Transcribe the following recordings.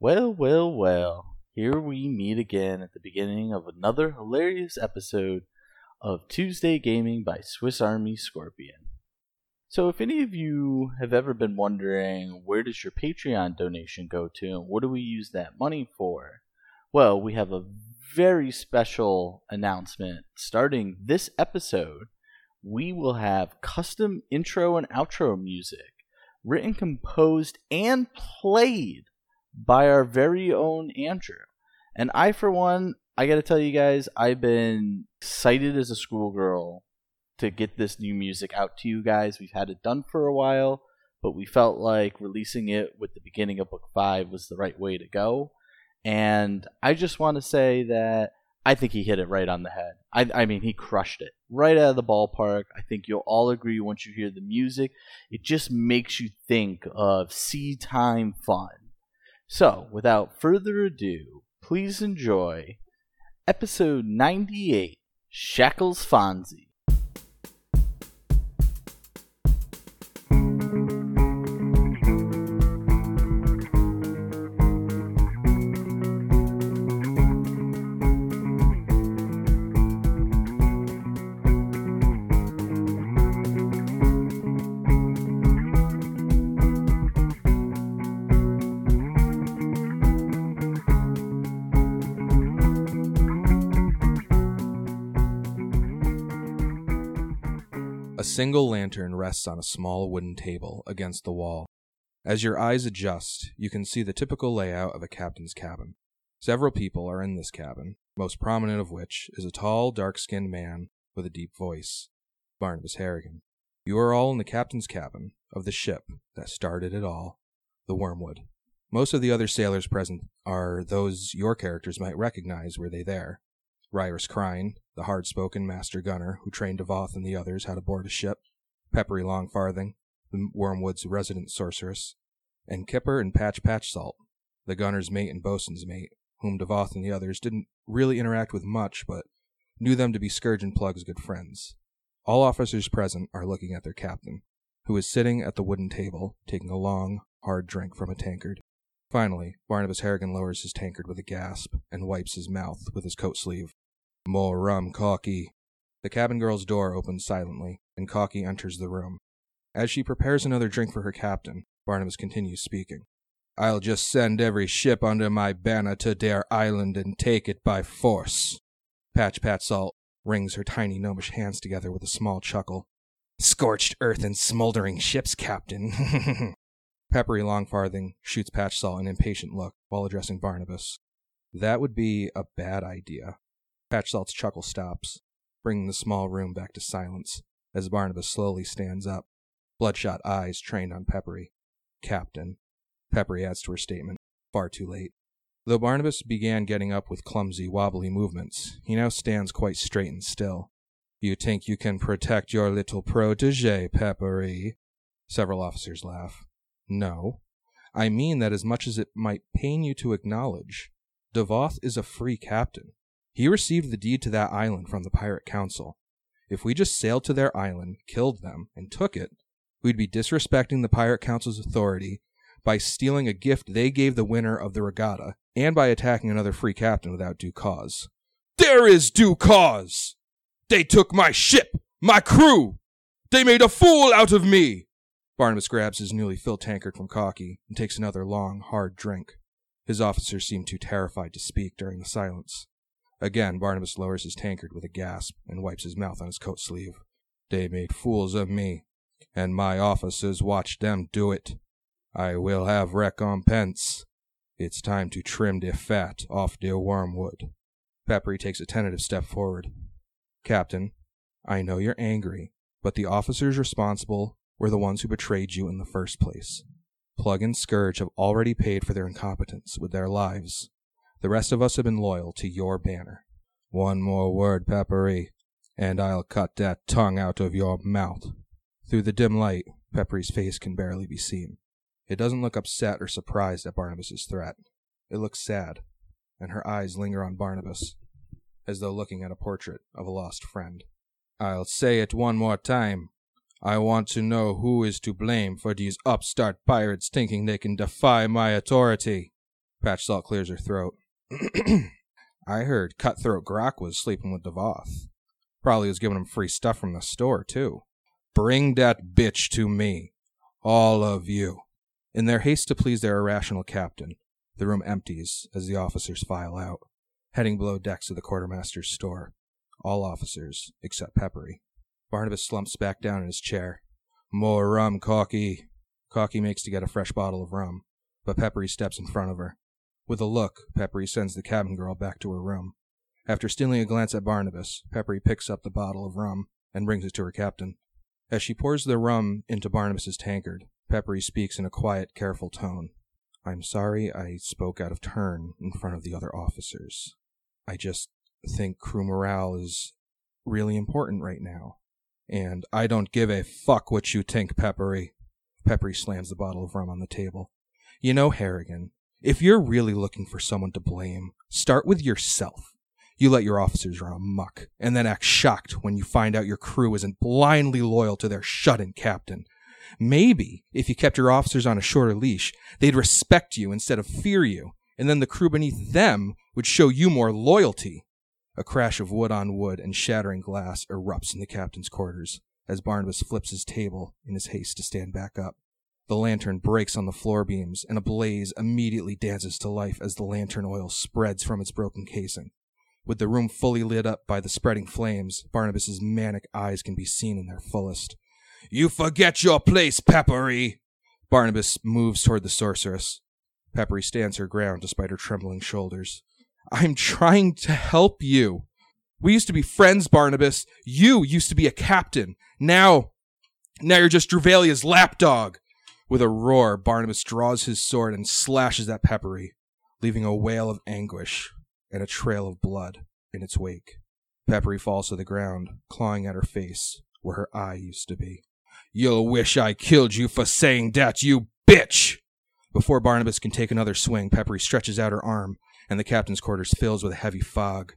Well, well, well. Here we meet again at the beginning of another hilarious episode of Tuesday Gaming by Swiss Army Scorpion. So, if any of you have ever been wondering where does your Patreon donation go to and what do we use that money for? Well, we have a very special announcement starting this episode. We will have custom intro and outro music written, composed, and played by our very own Andrew. And I, for one, I got to tell you guys, I've been excited as a schoolgirl to get this new music out to you guys. We've had it done for a while, but we felt like releasing it with the beginning of book five was the right way to go. And I just want to say that I think he hit it right on the head. I, I mean, he crushed it right out of the ballpark. I think you'll all agree once you hear the music. It just makes you think of sea time fun. So, without further ado, please enjoy episode 98 Shackles Fonzie. Single lantern rests on a small wooden table against the wall. As your eyes adjust, you can see the typical layout of a captain's cabin. Several people are in this cabin, most prominent of which is a tall, dark skinned man with a deep voice, Barnabas Harrigan. You are all in the captain's cabin of the ship that started it all, the Wormwood. Most of the other sailors present are those your characters might recognize were they there. Ryrus Crine, the hard spoken master gunner who trained Devoth and the others how to board a ship, Peppery Longfarthing, the Wormwood's resident sorceress, and Kipper and Patch Patchsalt, the gunner's mate and bosun's mate, whom Devoth and the others didn't really interact with much, but knew them to be Scourge and Plug's good friends. All officers present are looking at their captain, who is sitting at the wooden table, taking a long, hard drink from a tankard. Finally, Barnabas Harrigan lowers his tankard with a gasp and wipes his mouth with his coat sleeve. More rum, Cocky. The cabin girl's door opens silently, and Cocky enters the room. As she prepares another drink for her captain, Barnabas continues speaking. I'll just send every ship under my banner to their island and take it by force. Patch Pat Salt wrings her tiny gnomish hands together with a small chuckle. Scorched earth and smoldering ships, Captain. Peppery Longfarthing shoots Patch Salt an impatient look while addressing Barnabas. That would be a bad idea. Patch Salt's chuckle stops, bringing the small room back to silence as Barnabas slowly stands up, bloodshot eyes trained on Peppery. Captain. Peppery adds to her statement, far too late. Though Barnabas began getting up with clumsy, wobbly movements, he now stands quite straight and still. You think you can protect your little protege, Peppery? Several officers laugh. No. I mean that as much as it might pain you to acknowledge, Devoth is a free captain. He received the deed to that island from the Pirate Council. If we just sailed to their island, killed them, and took it, we'd be disrespecting the Pirate Council's authority by stealing a gift they gave the winner of the regatta, and by attacking another free captain without due cause. There is due cause! They took my ship, my crew! They made a fool out of me! Barnabas grabs his newly filled tankard from Cocky and takes another long, hard drink. His officers seem too terrified to speak during the silence. Again, Barnabas lowers his tankard with a gasp and wipes his mouth on his coat sleeve. They made fools of me, and my officers watched them do it. I will have recompense. It's time to trim the fat off the wormwood. Peppery takes a tentative step forward. Captain, I know you're angry, but the officers responsible were the ones who betrayed you in the first place. Plug and Scourge have already paid for their incompetence with their lives. The rest of us have been loyal to your banner. One more word, Peppery, and I'll cut that tongue out of your mouth. Through the dim light, Peppery's face can barely be seen. It doesn't look upset or surprised at Barnabas's threat. It looks sad, and her eyes linger on Barnabas, as though looking at a portrait of a lost friend. I'll say it one more time. I want to know who is to blame for these upstart pirates thinking they can defy my authority. Patch Salt clears her throat. I heard Cutthroat Grok was sleeping with Devoth. Probably was giving him free stuff from the store, too. Bring that bitch to me. All of you. In their haste to please their irrational captain, the room empties as the officers file out, heading below decks to the quartermaster's store. All officers, except Peppery. Barnabas slumps back down in his chair. More rum, Cocky. Cocky makes to get a fresh bottle of rum, but Peppery steps in front of her. With a look, Peppery sends the cabin girl back to her room. After stealing a glance at Barnabas, Peppery picks up the bottle of rum and brings it to her captain. As she pours the rum into Barnabas's tankard, Peppery speaks in a quiet, careful tone. I'm sorry I spoke out of turn in front of the other officers. I just think crew morale is really important right now. And I don't give a fuck what you think, Peppery. Peppery slams the bottle of rum on the table. You know, Harrigan, if you're really looking for someone to blame, start with yourself. You let your officers run amok, and then act shocked when you find out your crew isn't blindly loyal to their shut in captain. Maybe, if you kept your officers on a shorter leash, they'd respect you instead of fear you, and then the crew beneath them would show you more loyalty. A crash of wood on wood and shattering glass erupts in the captain's quarters as Barnabas flips his table in his haste to stand back up. The lantern breaks on the floor beams, and a blaze immediately dances to life as the lantern oil spreads from its broken casing. With the room fully lit up by the spreading flames, Barnabas's manic eyes can be seen in their fullest. You forget your place, Peppery! Barnabas moves toward the sorceress. Peppery stands her ground despite her trembling shoulders. I'm trying to help you. We used to be friends, Barnabas. You used to be a captain. Now, now you're just Druvalia's lapdog. With a roar, Barnabas draws his sword and slashes at Peppery, leaving a wail of anguish and a trail of blood in its wake. Peppery falls to the ground, clawing at her face where her eye used to be. You'll wish I killed you for saying that, you bitch! Before Barnabas can take another swing, Peppery stretches out her arm, and the captain's quarters fills with a heavy fog.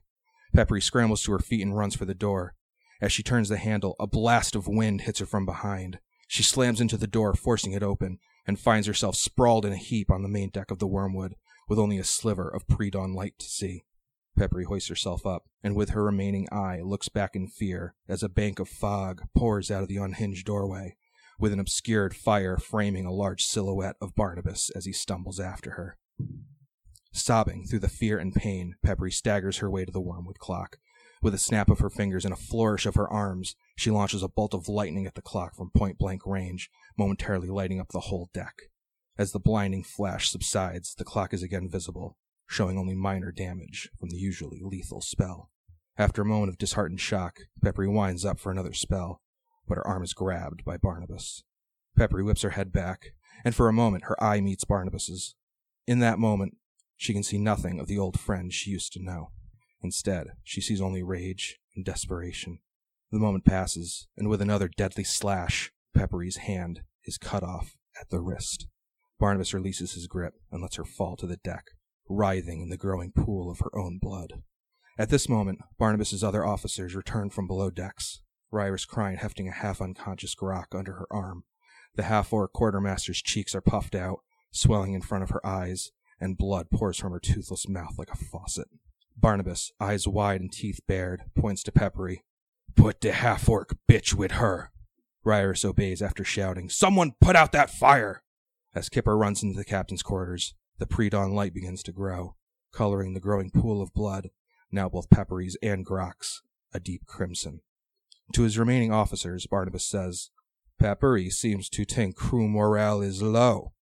Peppery scrambles to her feet and runs for the door. As she turns the handle, a blast of wind hits her from behind. She slams into the door, forcing it open, and finds herself sprawled in a heap on the main deck of the Wormwood, with only a sliver of pre dawn light to see. Peppery hoists herself up, and with her remaining eye looks back in fear as a bank of fog pours out of the unhinged doorway, with an obscured fire framing a large silhouette of Barnabas as he stumbles after her. Sobbing through the fear and pain, Peppery staggers her way to the wormwood clock. With a snap of her fingers and a flourish of her arms, she launches a bolt of lightning at the clock from point blank range, momentarily lighting up the whole deck. As the blinding flash subsides, the clock is again visible, showing only minor damage from the usually lethal spell. After a moment of disheartened shock, Peppery winds up for another spell, but her arm is grabbed by Barnabas. Peppery whips her head back, and for a moment her eye meets Barnabas's. In that moment, she can see nothing of the old friend she used to know. Instead, she sees only rage and desperation. The moment passes, and with another deadly slash, Peppery's hand is cut off at the wrist. Barnabas releases his grip and lets her fall to the deck, writhing in the growing pool of her own blood. At this moment, Barnabas's other officers return from below decks, Ryrus Crine hefting a half unconscious Grok under her arm. The half orc quartermaster's cheeks are puffed out, swelling in front of her eyes, and blood pours from her toothless mouth like a faucet. Barnabas, eyes wide and teeth bared, points to Peppery. Put the half orc bitch with her. Ryerus obeys after shouting, Someone put out that fire! As Kipper runs into the captain's quarters, the pre dawn light begins to grow, coloring the growing pool of blood, now both Peppery's and Grok's, a deep crimson. To his remaining officers, Barnabas says, Peppery seems to think crew morale is low.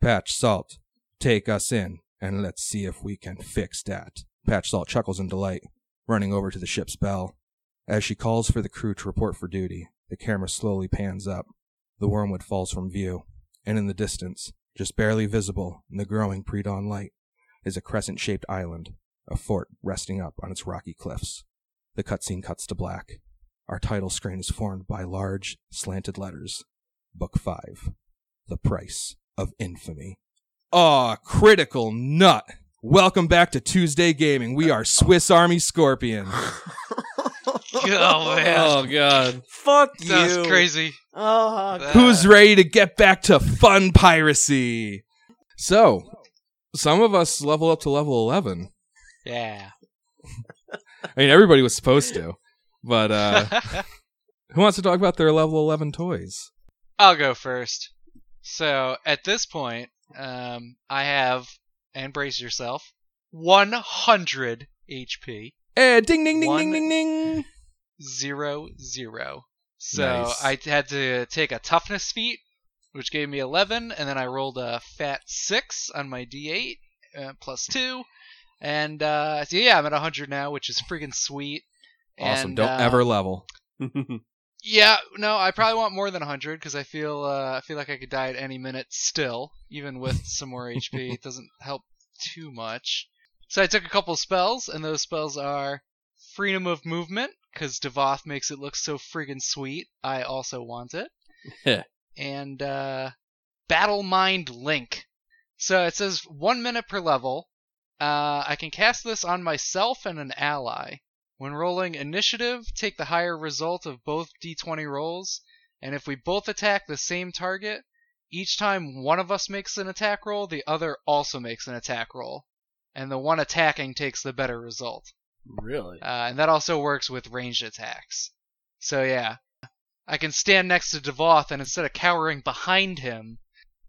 Patch Salt, Take us in, and let's see if we can fix that. Patch Salt chuckles in delight, running over to the ship's bell. As she calls for the crew to report for duty, the camera slowly pans up. The wormwood falls from view, and in the distance, just barely visible in the growing pre dawn light, is a crescent shaped island, a fort resting up on its rocky cliffs. The cutscene cuts to black. Our title screen is formed by large, slanted letters. Book 5 The Price of Infamy. Aw, critical nut. Welcome back to Tuesday Gaming. We are Swiss Army Scorpion. Oh man, Oh god. Fuck that's you. crazy. Oh, That- Who's ready to get back to fun piracy? So, some of us level up to level 11. Yeah. I mean, everybody was supposed to. But uh, who wants to talk about their level 11 toys? I'll go first. So at this point, um, I have, and brace yourself, 100 HP. Eh, ding, ding, ding, One- ding, ding, ding. Zero, zero. So Nice. I had to take a toughness feat, which gave me 11, and then I rolled a fat 6 on my d8, uh, plus 2. And uh, so yeah, I'm at 100 now, which is freaking sweet. Awesome. And, Don't uh, ever level. Yeah, no, I probably want more than 100 because I feel uh, I feel like I could die at any minute still, even with some more HP. It doesn't help too much. So I took a couple spells, and those spells are freedom of movement because Devoth makes it look so friggin' sweet. I also want it. And uh, Battle Mind Link. So it says one minute per level. Uh, I can cast this on myself and an ally. When rolling initiative, take the higher result of both d20 rolls, and if we both attack the same target, each time one of us makes an attack roll, the other also makes an attack roll. And the one attacking takes the better result. Really? Uh, and that also works with ranged attacks. So yeah, I can stand next to Devoth and instead of cowering behind him,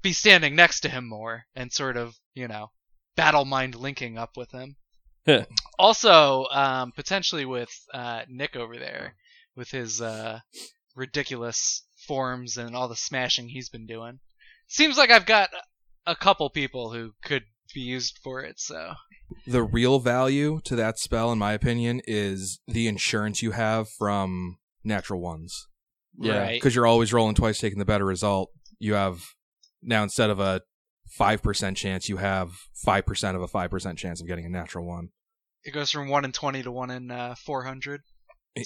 be standing next to him more and sort of, you know, battle mind linking up with him. also, um, potentially with uh, Nick over there, with his uh, ridiculous forms and all the smashing he's been doing. Seems like I've got a couple people who could be used for it. So The real value to that spell, in my opinion, is the insurance you have from natural ones. Yeah. right. Because you're always rolling twice, taking the better result. You have now instead of a five percent chance, you have five percent of a five percent chance of getting a natural one. It goes from one in twenty to one in uh, four hundred.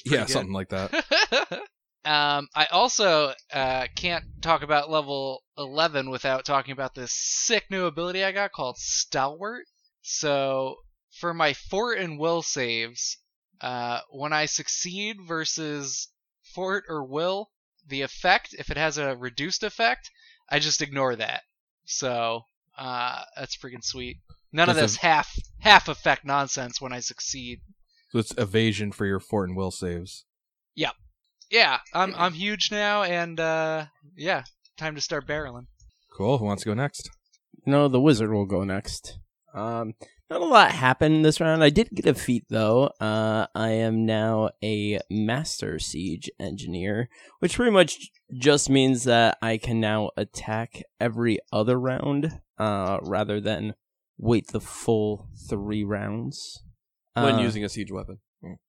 Yeah, good. something like that. um, I also uh, can't talk about level 11 without talking about this sick new ability I got called Stalwart. So, for my fort and will saves, uh, when I succeed versus fort or will, the effect, if it has a reduced effect, I just ignore that. So, uh, that's freaking sweet. None of That's this half half effect nonsense when I succeed. So it's evasion for your fort and will saves. Yep. Yeah, I'm I'm huge now, and uh, yeah, time to start barreling. Cool. Who wants to go next? No, the wizard will go next. Um, not a lot happened this round. I did get a feat though. Uh, I am now a master siege engineer, which pretty much just means that I can now attack every other round, uh, rather than wait the full three rounds. when Uh, using a siege weapon.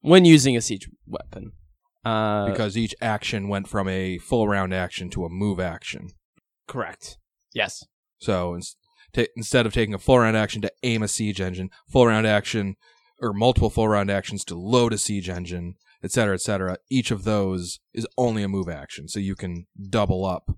when using a siege weapon. Uh, Because each action went from a full round action to a move action. correct. Yes. So ins- ta instead of taking a full round action to aim a siege engine, full round action or multiple full round actions to load a siege engine, et cetera, et cetera, each of those is only a move action. So you can double up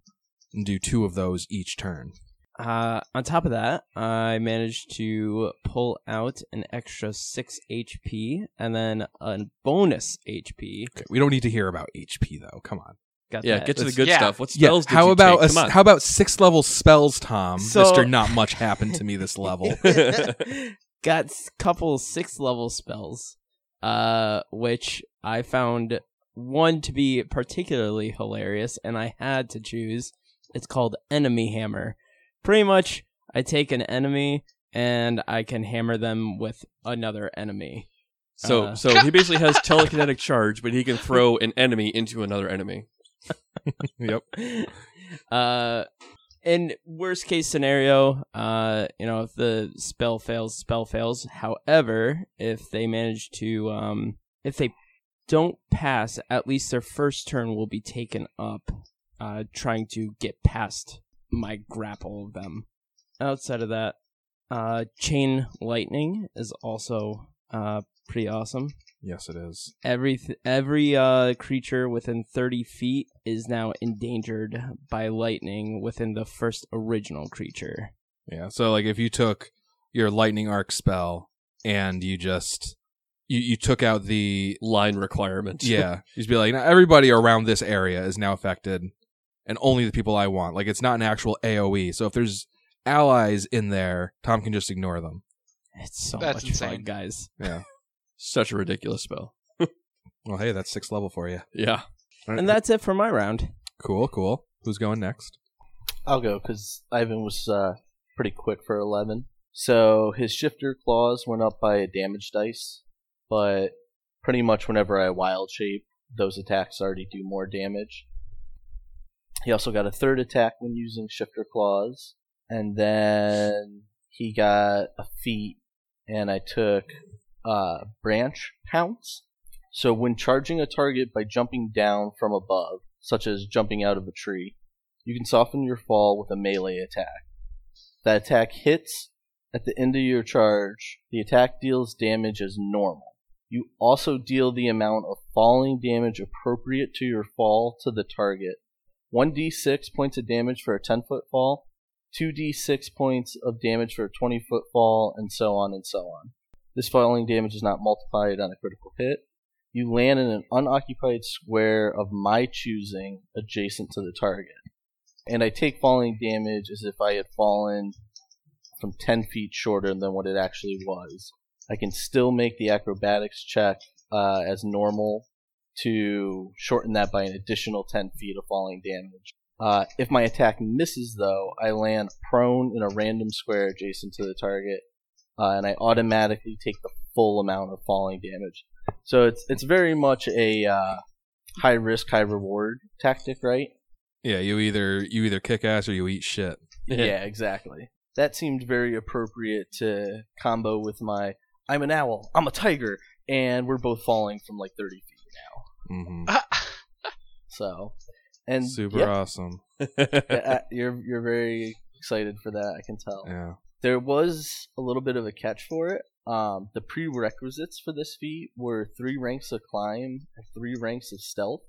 and do two of those each turn. Uh, on top of that, I managed to pull out an extra 6 HP and then a bonus HP. Okay, we don't need to hear about HP though. Come on. Got Yeah, that. get to the Let's- good yeah. stuff. What Yeah, spells did how you about take? a, Come on. how about six level spells, Tom? So- Mister, not much happened to me this level. Got a couple 6 level spells, uh, which I found one to be particularly hilarious, and I had to choose. It's called Enemy Hammer. Pretty much, I take an enemy and I can hammer them with another enemy. So, Uh, so he basically has telekinetic charge, but he can throw an enemy into another enemy. yep. uh in worst case scenario uh you know if the spell fails spell fails however if they manage to um if they don't pass at least their first turn will be taken up uh trying to get past my grapple of them outside of that uh chain lightning is also uh pretty awesome Yes, it is. every th- every uh, creature within 30 feet is now endangered by lightning within the first original creature. Yeah. So like if you took your lightning arc spell and you just you, you took out the Line requirement. yeah, you'd be like now everybody around this area is now affected and only the people I want. Like it's not an actual AoE. So if there's allies in there, Tom can just ignore them. It's so That's much insane. fun, guys. Yeah. Such a ridiculous spell. Well, hey, that's sixth level for you. Yeah. And that's it for my round. Cool, cool. Who's going next? I'll go because Ivan was uh, pretty quick for 11. So his shifter claws went up by a damage dice, but pretty much whenever I wild shape, those attacks already do more damage. He also got a third attack when using shifter claws, and then he got a feat, and I took uh, branch pounce. So when charging a target by jumping down from above, such as jumping out of a tree, you can soften your fall with a melee attack. That attack hits at the end of your charge. The attack deals damage as normal. You also deal the amount of falling damage appropriate to your fall to the target. 1d6 points of damage for a 10 foot fall, 2d6 points of damage for a 20 foot fall, and so on and so on. This falling damage is not multiplied on a critical hit. You land in an unoccupied square of my choosing adjacent to the target. And I take falling damage as if I had fallen from 10 feet shorter than what it actually was. I can still make the acrobatics check uh, as normal to shorten that by an additional 10 feet of falling damage. Uh, if my attack misses, though, I land prone in a random square adjacent to the target, uh, and I automatically take the full amount of falling damage. So it's it's very much a uh, high risk, high reward tactic, right? Yeah, you either you either kick ass or you eat shit. Yeah. exactly. That seemed very appropriate to combo with my I'm an owl, I'm a tiger, and we're both falling from like 30 feet hmm. So, and Super yep, awesome. you're you're very excited for that, I can tell. Yeah. There was a little bit of a catch for it. Um, the prerequisites for this feat were three ranks of climb and three ranks of stealth,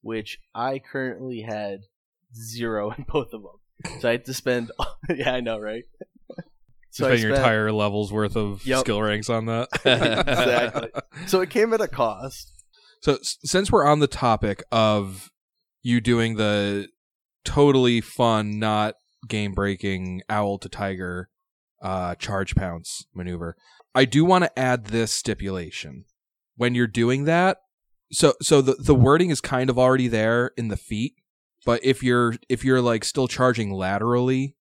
which I currently had zero in both of them. So I had to spend. yeah, I know, right? So I spend your entire level's worth of Yep. skill ranks on that. Exactly. So it came at a cost. So since we're on the topic of you doing the totally fun, not game breaking owl to tiger uh, charge pounce maneuver, I do want to add this stipulation when you're doing that. So so the the wording is kind of already there in the feat, but if you're if you're like still charging laterally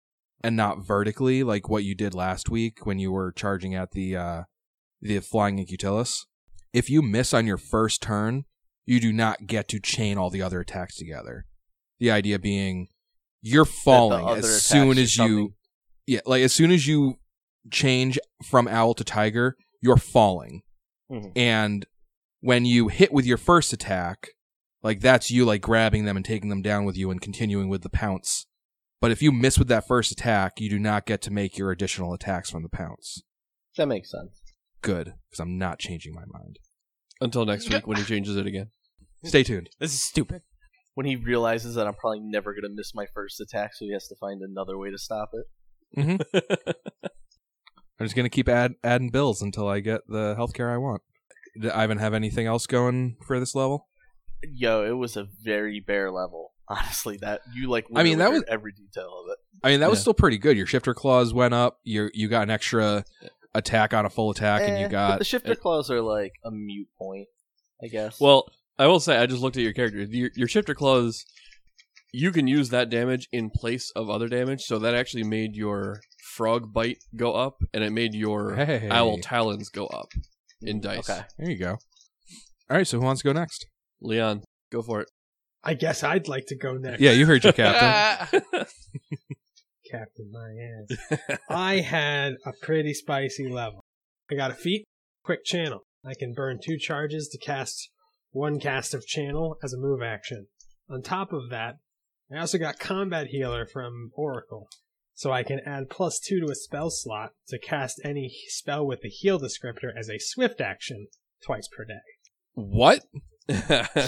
and not vertically like what you did last week when you were charging at the uh the flying Incutilis, if you miss on your first turn, you do not get to chain all the other attacks together. The idea being you're falling as soon as you yeah, like as soon as you change from owl to tiger, you're falling. Mhm. And when you hit with your first attack, like that's you like grabbing them and taking them down with you and continuing with the pounce. But if you miss with that first attack, you do not get to make your additional attacks from the pounce. That makes sense. Good, because I'm not changing my mind. Until next week when he changes it again. Stay tuned. This is stupid. When he realizes that I'm probably never gonna miss my first attack, so he has to find another way to stop it. Mm-hmm. I'm just gonna keep add, adding bills until I get the healthcare I want. Did Ivan have anything else going for this level? Yo, it was a very bare level. Honestly, that you like. I mean, that was- every detail of it. I mean, that was still pretty good. Your shifter claws went up. You you got an extra attack on a full attack, and Eh, you but got the shifter claws are like a mute point, I guess. well, I will say I just looked at your character. Your, your shifter claws, you can use that damage in place of other damage, so that actually made your frog bite go up, and it made your Hey. owl talons go up in dice. okay. There you go. All right, so who wants to go next? Leon, go for it. I guess I'd like to go next. Yeah, you heard your captain. Captain my ass. I had a pretty spicy level. I got a feat, quick channel. I can burn two charges to cast one cast of channel as a move action. On top of that, I also got combat healer from Oracle. So I can add plus two to a spell slot to cast any spell with the heal descriptor as a swift action twice per day. what?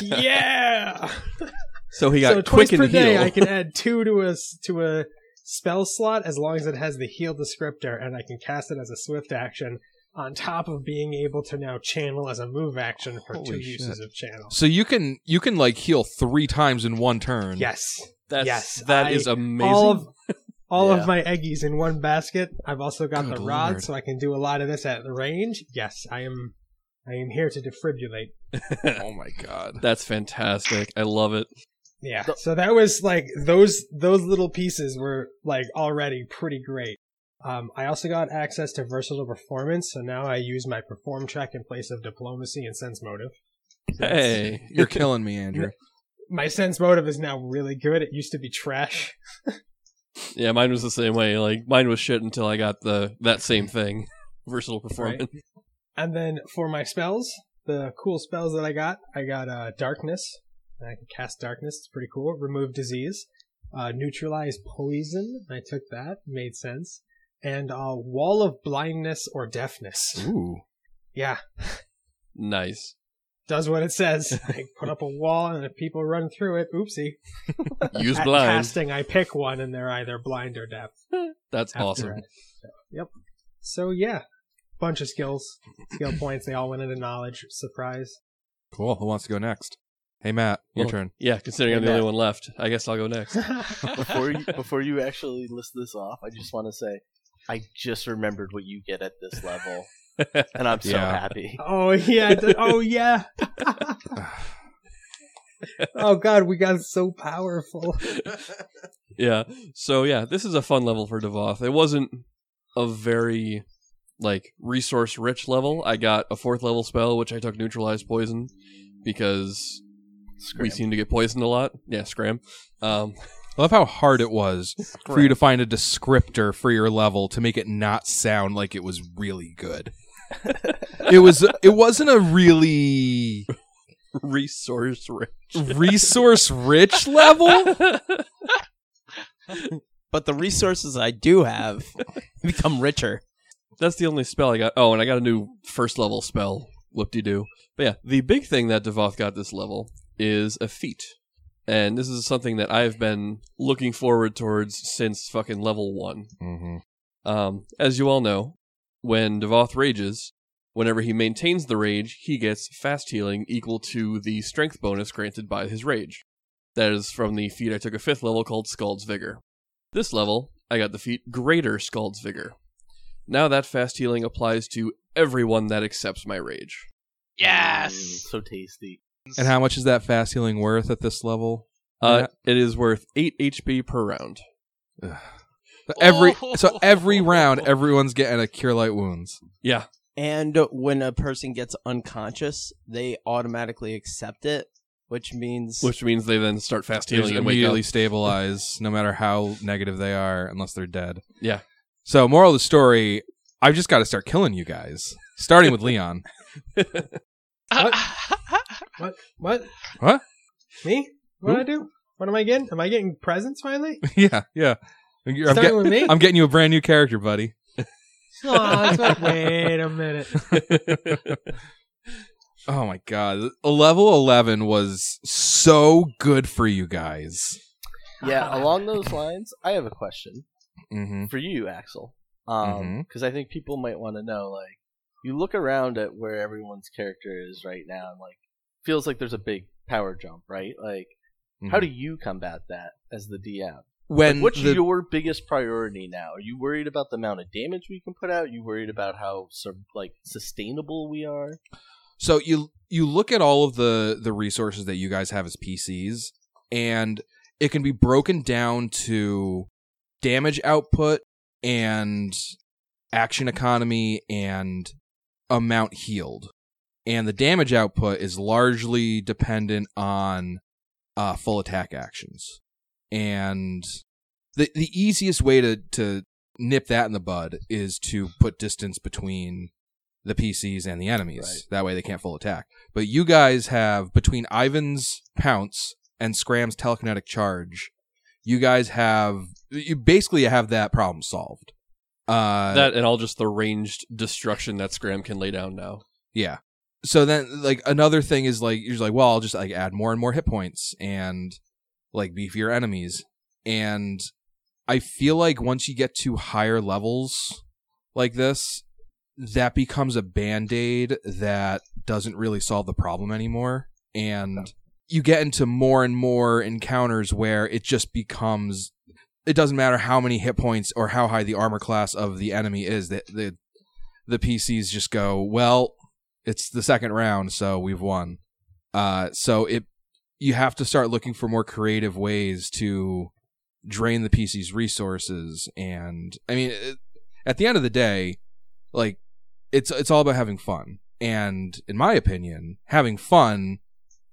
yeah! so he got so quick twice per and day. I can add two to a to a spell slot as long as it has the heal descriptor, and I can cast it as a swift action. On top of being able to now channel as a move action for two Holy uses of channel. So you can you can like heal three times in one turn. Yes, That's, yes, that I- is amazing. all of all Yeah. of my eggies in one basket. I've also got Good the rod, lord. so I can do a lot of this at the range. Yes, I am. I am here to defibrillate. Oh my god. That's fantastic. I love it. Yeah. The- So that was like those those little pieces were like already pretty great. Um, I also got access to versatile performance, so now I use my perform check in place of diplomacy and sense motive. Hey. You're killing me, Andrew. My sense motive is now really good. It used to be trash. Yeah, mine was the same way. Like mine was shit until I got the that same thing. Versatile performance. And then for my spells, the cool spells that I got, I got uh, darkness. I can cast darkness. It's pretty cool. Remove disease. Uh, neutralize poison. I took that. Made sense. And uh, wall of blindness or deafness. Ooh. Yeah, Nice. does what it says. I put up a wall, and if people run through it, oopsie. Use At blind. casting, I pick one, and they're either blind or deaf. That's after awesome. it. Yep. So yeah, bunch of skills, skill points. They all went into knowledge. Surprise. Cool. Who wants to go next? Hey Matt, your Well, turn. Yeah, considering I'm the Hey, only one left, I guess I'll go next. before you before you actually list this off, I just want to say I just remembered what you get at this level, and I'm so Yeah. happy. Oh yeah. Oh yeah. oh god, we got so powerful. yeah. So yeah, this is a fun level for Devoth. It wasn't a very like resource rich level. I got a fourth level spell which I took neutralize poison because we seem to get poisoned a lot. Yeah, scram. Um I love how hard it was for you to find a descriptor for your level to make it not sound like it was really good. it was it wasn't a really resource rich. resource rich level. But the resources I do have become richer. That's the only spell I got. Oh, and I got a new first level spell. Whoop de doo. But yeah, the big thing that Devoth got this level is a feat. And this is something that I've been looking forward towards since fucking level one. Mm-hmm. Um, as you all know, when Devoth rages, whenever he maintains the rage, he gets fast healing equal to the strength bonus granted by his rage. That is from the feat I took a fifth level called Skald's Vigor. This level, I got the feat Greater Skald's Vigor. Now that fast healing applies to everyone that accepts my rage. Mm, Yes. so tasty. And how much is that fast healing worth at this level? Uh, it is worth 8 HP per round. So every so every round, everyone's getting a cure light wounds. Yeah, And when a person gets unconscious, they automatically accept it, which means which means they then start fast Just healing and wake immediately stabilize, no matter how negative they are, unless they're dead. Yeah. So, moral of the story: I've just got to start killing you guys, starting with Leon. What? What? What? Me? What Who? do I do? What am I getting? Am I getting presents finally? yeah, yeah. I'm, Starting get- with me? I'm getting you a brand new character, buddy. Aw, it's like, wait a minute. Oh my god, level eleven was so good for you guys. Yeah, along those lines, I have a question Mm-hmm. for you, Axel. Um, because I think people might want to know, like, you look around at where everyone's character is right now, and like, feels like there's a big power jump, right? Like, how mm-hmm. do you combat that as the DM? when Like, what's the- your biggest priority now? Are you worried about the amount of damage we can put out? Are you worried about how like sustainable we are? So you you look at all of the the resources that you guys have as PCs, and it can be broken down to damage output and action economy and amount healed. And the damage output is largely dependent on uh, full attack actions. And the the easiest way to to nip that in the bud is to put distance between the PCs and the enemies. Right. That way they can't full attack. But you guys have between Ivan's pounce and Scram's telekinetic charge, you guys have you basically have that problem solved. Uh that and all just the ranged destruction that Scram can lay down now. yeah. So then like another thing is like you're just like, well, I'll just like add more and more hit points and like beefier enemies. And I feel like once you get to higher levels like this, that becomes a band-aid that doesn't really solve the problem anymore. And you get into more and more encounters where it just becomes it doesn't matter how many hit points or how high the armor class of the enemy is. that the the PCs just go well. It's the second round, so we've won. Uh, so it you have to start looking for more creative ways to drain the PC's resources. And I mean, it, at the end of the day, like it's it's all about having fun. And in my opinion, having fun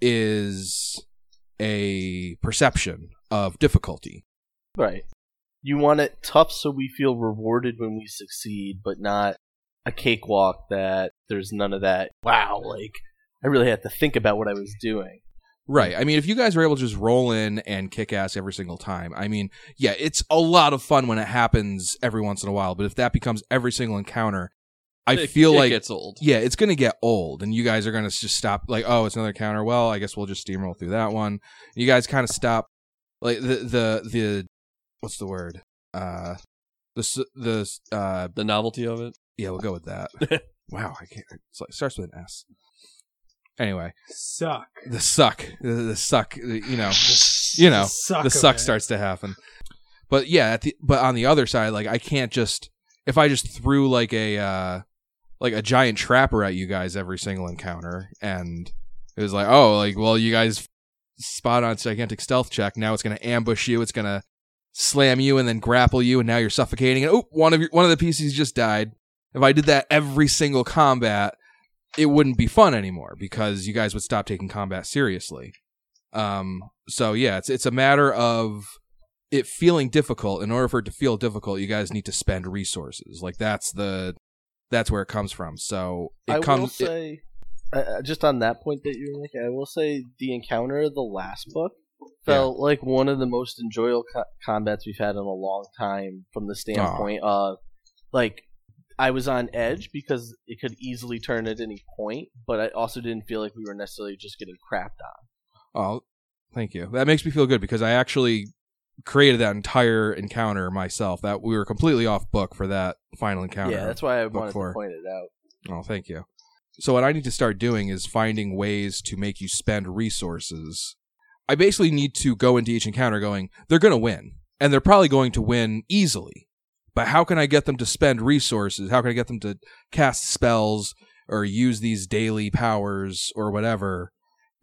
is a perception of difficulty. Right. You want it tough so we feel rewarded when we succeed, but not a cakewalk that there's none of that. Wow, like I really had to think about what I was doing. Right. I mean, if you guys are able to just roll in and kick ass every single time, I mean, yeah, it's a lot of fun when it happens every once in a while. But if that becomes every single encounter, I It- feel it like gets old. yeah, it's gonna get old, and you guys are gonna just stop. Like, oh, it's another counter. Well, I guess we'll just steamroll through that one. You guys kind of stop. Like the the the what's the word? Uh, the the uh The novelty of it. Yeah, we'll go with that. wow, I can't. It's like, it starts with an S. Anyway, Suck. the suck, the, the suck. You know, you know, suck the of suck it. starts to happen. But yeah, at the, but on the other side, like I can't just if I just threw like a uh like a giant trapper at you guys every single encounter, and it was like, oh, like well, you guys spot on gigantic stealth check. Now it's gonna ambush you. It's gonna slam you and then grapple you, and now you're suffocating. And oh, one of your one of the PCs just died. If I did that every single combat, it wouldn't be fun anymore because you guys would stop taking combat seriously. Um, so yeah, it's it's a matter of it feeling difficult. In order for it to feel difficult, you guys need to spend resources. Like that's the that's where it comes from. So it I comes. will say, uh, uh, just on that point that you're making, I will say the encounter of the last book felt like one of the most enjoyable co- combats we've had in a long time. From the standpoint of, like, I was on edge because it could easily turn at any point, but I also didn't feel like we were necessarily just getting crapped on. oh, thank you. That makes me feel good because I actually created that entire encounter myself. That we were completely off book for that final encounter. yeah, that's why I wanted to point it out. Oh, thank you. So what I need to start doing is finding ways to make you spend resources. I basically need to go into each encounter going, they're going to win, and they're probably going to win easily. But how can I get them to spend resources? How can I get them to cast spells or use these daily powers or whatever?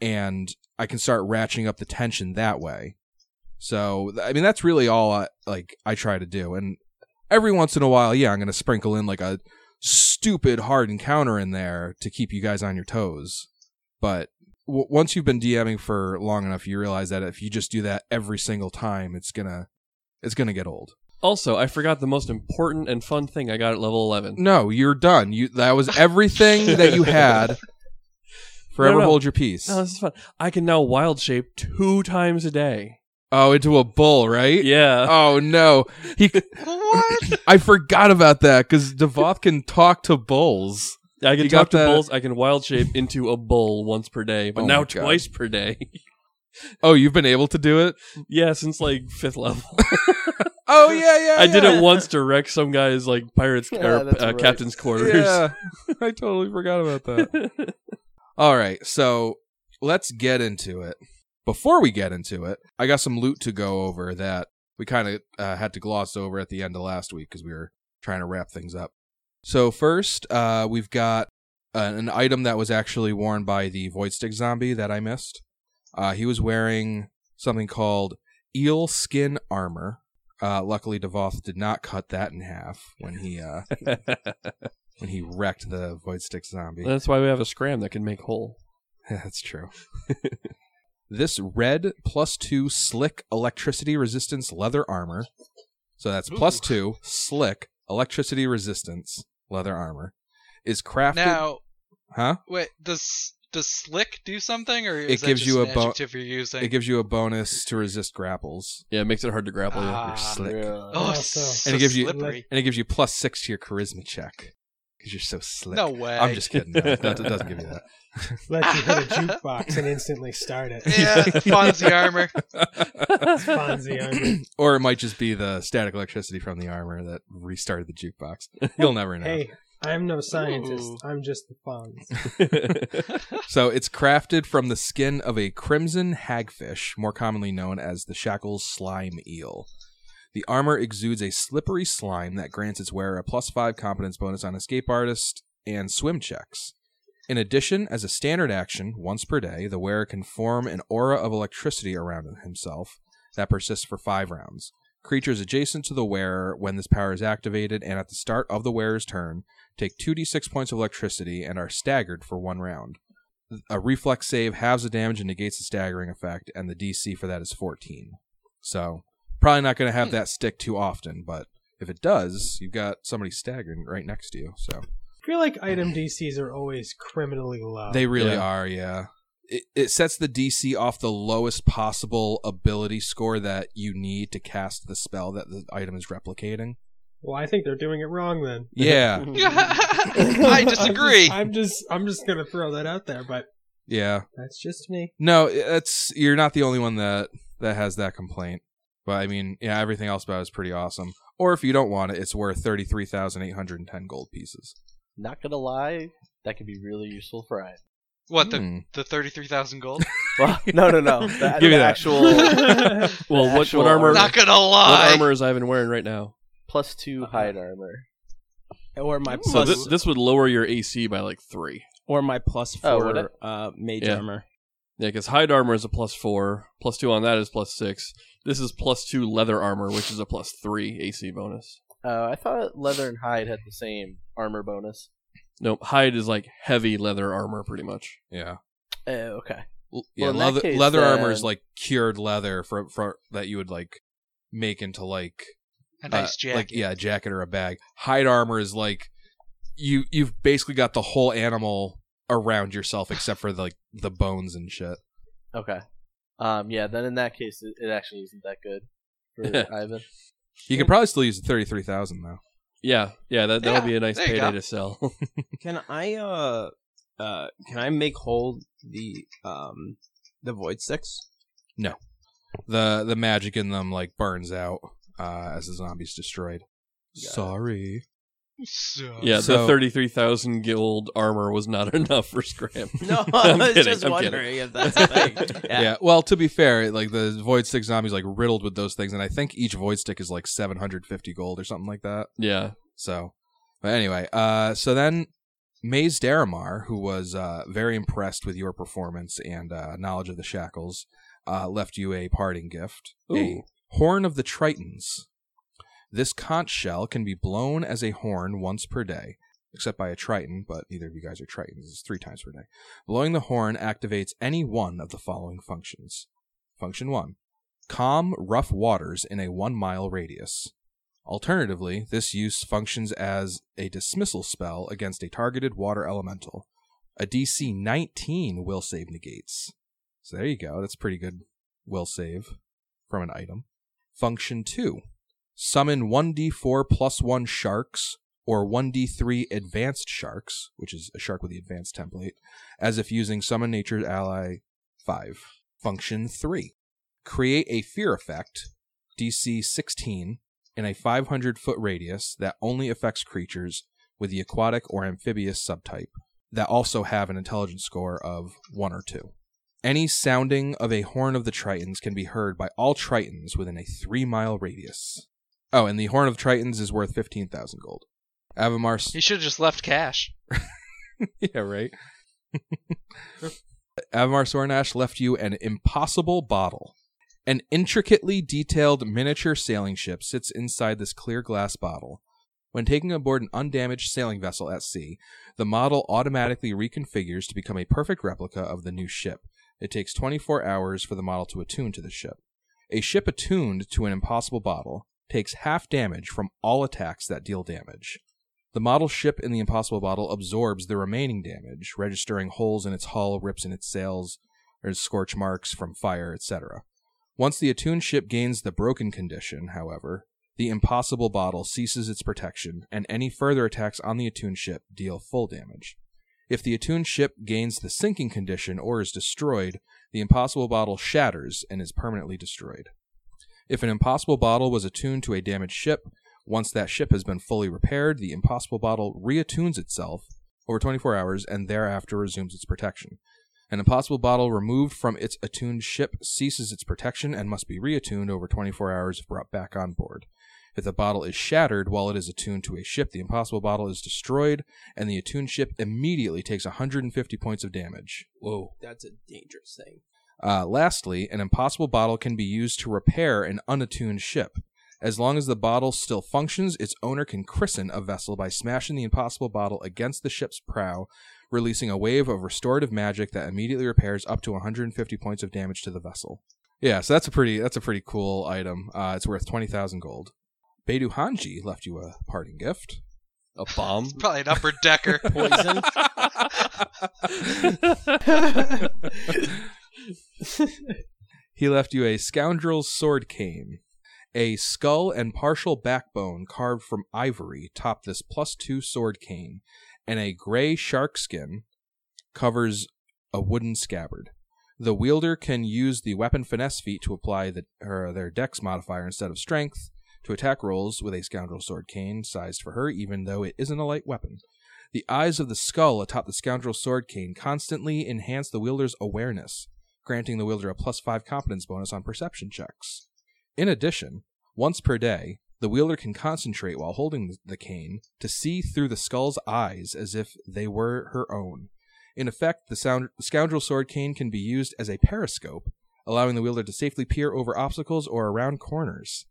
And I can start ratcheting up the tension that way. So, I mean, that's really all I, like I try to do. And every once in a while, yeah, I'm going to sprinkle in like a stupid hard encounter in there to keep you guys on your toes. But w- once you've been DMing for long enough, you realize that if you just do that every single time, it's gonna it's gonna get old. Also, I forgot the most important and fun thing I got at level 11. No, you're done. You that was everything that you had. Forever No, no. hold your peace. No, this is fun. I can now wild shape two times a day. Oh, into a bull, right? Yeah. Oh no, he. What? I forgot about that because Devoth can talk to bulls. I can You talk got to that- bulls. I can wild shape into a bull once per day, but Oh now my God. twice per day. Oh, you've been able to do it. yeah, since like fifth level. Oh yeah, yeah. I did yeah. it once to wreck some guy's like pirates Yeah, or uh, right. captain's quarters. Yeah, I totally forgot about that. All right, so let's get into it. Before we get into it, I got some loot to go over that we kind of uh, had to gloss over at the end of last week because we were trying to wrap things up. So first, uh, we've got uh, an item that was actually worn by the Void Stick zombie that I missed. Uh, he was wearing something called eel skin armor. Uh, luckily, Devoth did not cut that in half when he uh, when he wrecked the Void Stick zombie. That's why we have a scram that can make whole. That's true. this red plus two slick electricity resistance leather armor. So that's plus two slick electricity resistance leather armor is crafted. Now, huh? wait, does does slick do something, or is It that gives just you an a bo- adjective you're using? It gives you a bonus to resist grapples, Yeah, it makes it hard to grapple you. Ah, slick. Really? oh, Also- so And it gives you- and it gives you plus six to your charisma check because you're so slick. No way. I'm just kidding. No, it doesn't give you that. Let you hit a jukebox and instantly start it. Yeah, Fonzie armor. Fonzie armor. or it might just be the static electricity from the armor that restarted the jukebox. You'll never know. Hey, I'm no scientist. Ooh. I'm just the Fonz. So it's crafted from the skin of a crimson hagfish, more commonly known as the Shackles slime eel. The armor exudes a slippery slime that grants its wearer a plus 5 competence bonus on escape artist and swim checks. In addition, as a standard action, once per day, the wearer can form an aura of electricity around himself that persists for 5 rounds. Creatures adjacent to the wearer when this power is activated and at the start of the wearer's turn take 2d6 points of electricity and are staggered for one round. A reflex save halves the damage and negates the staggering effect, and the DC for that is 14. So, probably not going to have hmm. that stick too often, but if it does, you've got somebody staggering right next to you. So, I feel like item DCs are always criminally low. they really Yeah. are, yeah. It, it sets the DC off the lowest possible ability score that you need to cast the spell that the item is replicating. well, I think they're doing it wrong then. Yeah, I disagree. I'm just, I'm just, gonna throw that out there, but yeah. that's just me. No, it's you're not the only one that that has that complaint. But I mean, yeah, everything else about it is pretty awesome. Or if you don't want it, it's worth thirty three thousand eight hundred and ten gold pieces. Not gonna lie, that could be really useful for Ivan. What the Hmm. the thirty three thousand gold? Well, no, no, no. The, Give me the that. actual Well, what, actual what armor? armor. Not gonna lie. What lie. armor is Ivan wearing right now? plus two hide armor. or my So plus, this, this would lower your AC by like three. or my plus Oh, four would it? uh, mage Yeah. armor. Yeah, because hide armor is a plus four. Plus two on that is plus six. This is plus two leather armor, which is a plus three AC bonus. Uh, I thought leather and hide had the same armor bonus. Nope, hide is like heavy leather armor, pretty much. Yeah, Uh, okay. L- Well, yeah. in leather case, leather armor is like cured leather for for that you would like make into like A nice uh, jacket. like yeah, a jacket or a bag. Hide armor is like you you've basically got the whole animal around yourself except for like the bones and shit. Okay. Um, yeah, then in that case, it, it actually isn't that good for Ivan. You could probably still use the thirty three thousand though. Yeah, yeah, that that'll Yeah, be a nice there you payday go. to sell. Can I uh uh can I make whole the um the void sticks? No. The the magic in them like burns out uh, as the zombie's destroyed. Got it. Sorry. So- yeah, So- the thirty-three thousand guild armor was not enough for Scram. No, I'm I was kidding, just I'm kidding. wondering if that's a thing. Yeah. Yeah. Well, to be fair, like the void stick zombies like riddled with those things, and I think each void stick is like seven hundred fifty gold or something like that. Yeah, So, but anyway, uh, so then Mase Darimar, who was uh, very impressed with your performance and uh, knowledge of the shackles, uh, left you a parting gift: a horn of the Tritons. This conch shell can be blown as a horn once per day, except by a Triton, but neither of you guys are Tritons. It's three times per day. Blowing the horn activates any one of the following functions. Function 1 Calm rough waters in a one mile radius. Alternatively, this use functions as a dismissal spell against a targeted water elemental. A DC 19 will save negates. So there you go. That's pretty good will save from an item. Function 2 Summon 1d4 plus 1 sharks or 1d3 advanced sharks, which is a shark with the advanced template, as if using Summon Nature's Ally 5. Function 3 Create a fear effect, DC 16, in a 500 foot radius that only affects creatures with the aquatic or amphibious subtype that also have an intelligence score of 1 or 2. Any sounding of a horn of the Tritons can be heard by all Tritons within a 3 mile radius. Oh, and the horn of Tritons is worth 15,000 gold. Avimar. He should have just left cash. yeah, right. Avimar Sorrinash left you an impossible bottle. An intricately detailed miniature sailing ship sits inside this clear glass bottle. When taking aboard an undamaged sailing vessel at sea, the model automatically reconfigures to become a perfect replica of the new ship. It takes 24 hours for the model to attune to the ship. A ship attuned to an impossible bottle takes half damage from all attacks that deal damage. The model ship in the Impossible Bottle absorbs the remaining damage, registering holes in its hull, rips in its sails, or scorch marks from fire, etc. Once the attuned ship gains the broken condition, however, the Impossible Bottle ceases its protection, and any further attacks on the attuned ship deal full damage. If the attuned ship gains the sinking condition or is destroyed, the Impossible Bottle shatters and is permanently destroyed. If an Impossible Bottle was attuned to a damaged ship, once that ship has been fully repaired, the Impossible Bottle reattunes itself over 24 hours and thereafter resumes its protection. An Impossible Bottle removed from its attuned ship ceases its protection and must be reattuned over 24 hours if brought back on board. If the bottle is shattered while it is attuned to a ship, the impossible bottle is destroyed, and the attuned ship immediately takes 150 points of damage. Whoa. That's a dangerous thing. Uh, lastly, an impossible bottle can be used to repair an unattuned ship. As long as the bottle still functions, its owner can christen a vessel by smashing the impossible bottle against the ship's prow, releasing a wave of restorative magic that immediately repairs up to 150 points of damage to the vessel. Yeah, so that's a pretty that's a pretty cool item. Uh, it's worth 20,000 gold. Beidou Hanji left you a parting gift. A bomb? Probably an upper decker. Poison. He left you a scoundrel's sword cane. A skull and partial backbone carved from ivory top this plus two sword cane, and a gray shark skin covers a wooden scabbard. The wielder can use the weapon finesse feat to apply the, her, their dex modifier instead of strength to attack rolls with a scoundrel sword cane sized for her, even though it isn't a light weapon. The eyes of the skull atop the scoundrel sword cane constantly enhance the wielder's awareness, granting the wielder a plus five competence bonus on perception checks. In addition, once per day, the wielder can concentrate while holding the cane to see through the skull's eyes as if they were her own. In effect, the sound- scoundrel sword cane can be used as a periscope, allowing the wielder to safely peer over obstacles or around corners.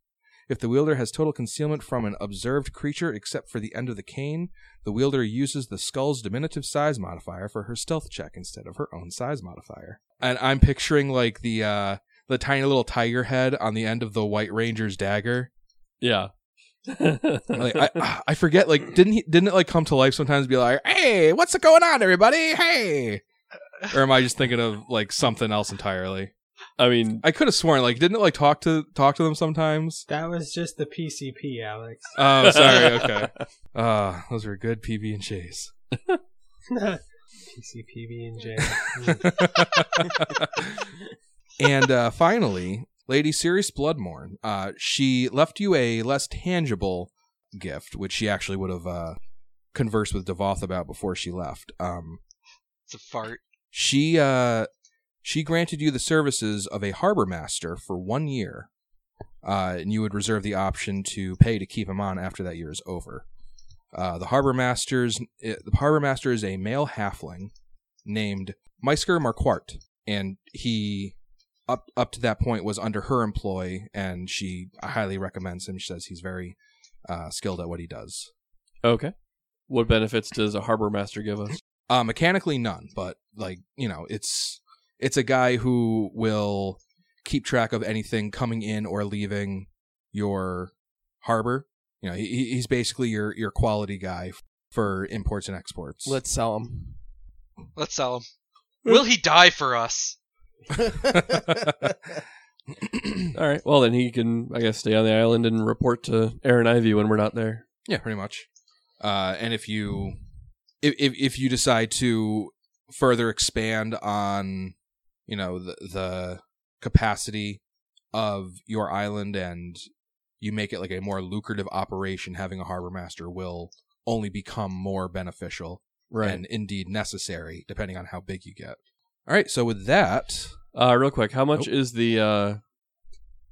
If the wielder has total concealment from an observed creature except for the end of the cane, the wielder uses the skull's diminutive size modifier for her stealth check instead of her own size modifier. And I'm picturing like the uh the tiny little tiger head on the end of the White Ranger's dagger. Yeah. Like I I forget like didn't he didn't it like come to life sometimes be like, "Hey, what's going on everybody? Hey." Or am I just thinking of like something else entirely? I mean, I could have sworn like didn't it like talk to talk to them sometimes? That was just the PCP, Alex. Oh, sorry. Okay. Uh, those were good PB and J's. PCPB and J. and uh, finally, Lady Sirius Bloodmourn. Uh, she left you a less tangible gift, which she actually would have uh, conversed with Devoth about before she left. Um, It's a fart. she uh, she granted you the services of a harbor master for one year, uh, and you would reserve the option to pay to keep him on after that year is over. Uh, the harbor master's uh, the harbor master is a male halfling named Meisker Marquardt, and he up up to that point was under her employ, and she highly recommends him. She says he's very uh, skilled at what he does. okay. What benefits does a harbor master give us? Uh, mechanically, none, but like you know, it's it's a guy who will keep track of anything coming in or leaving your harbor. You know, he, he's basically your your quality guy for imports and exports. Let's sell him. Let's sell him. Will he die for us? All right. Well, then he can, I guess, stay on the island and report to Aaron Ivy when we're not there. Yeah, pretty much. Uh, and if you if, if if you decide to further expand on, you know, the the capacity of your island and you make it like a more lucrative operation, having a harbor master will only become more beneficial and indeed necessary, depending on how big you get. All right, so with that, Uh, real quick, how much is the uh,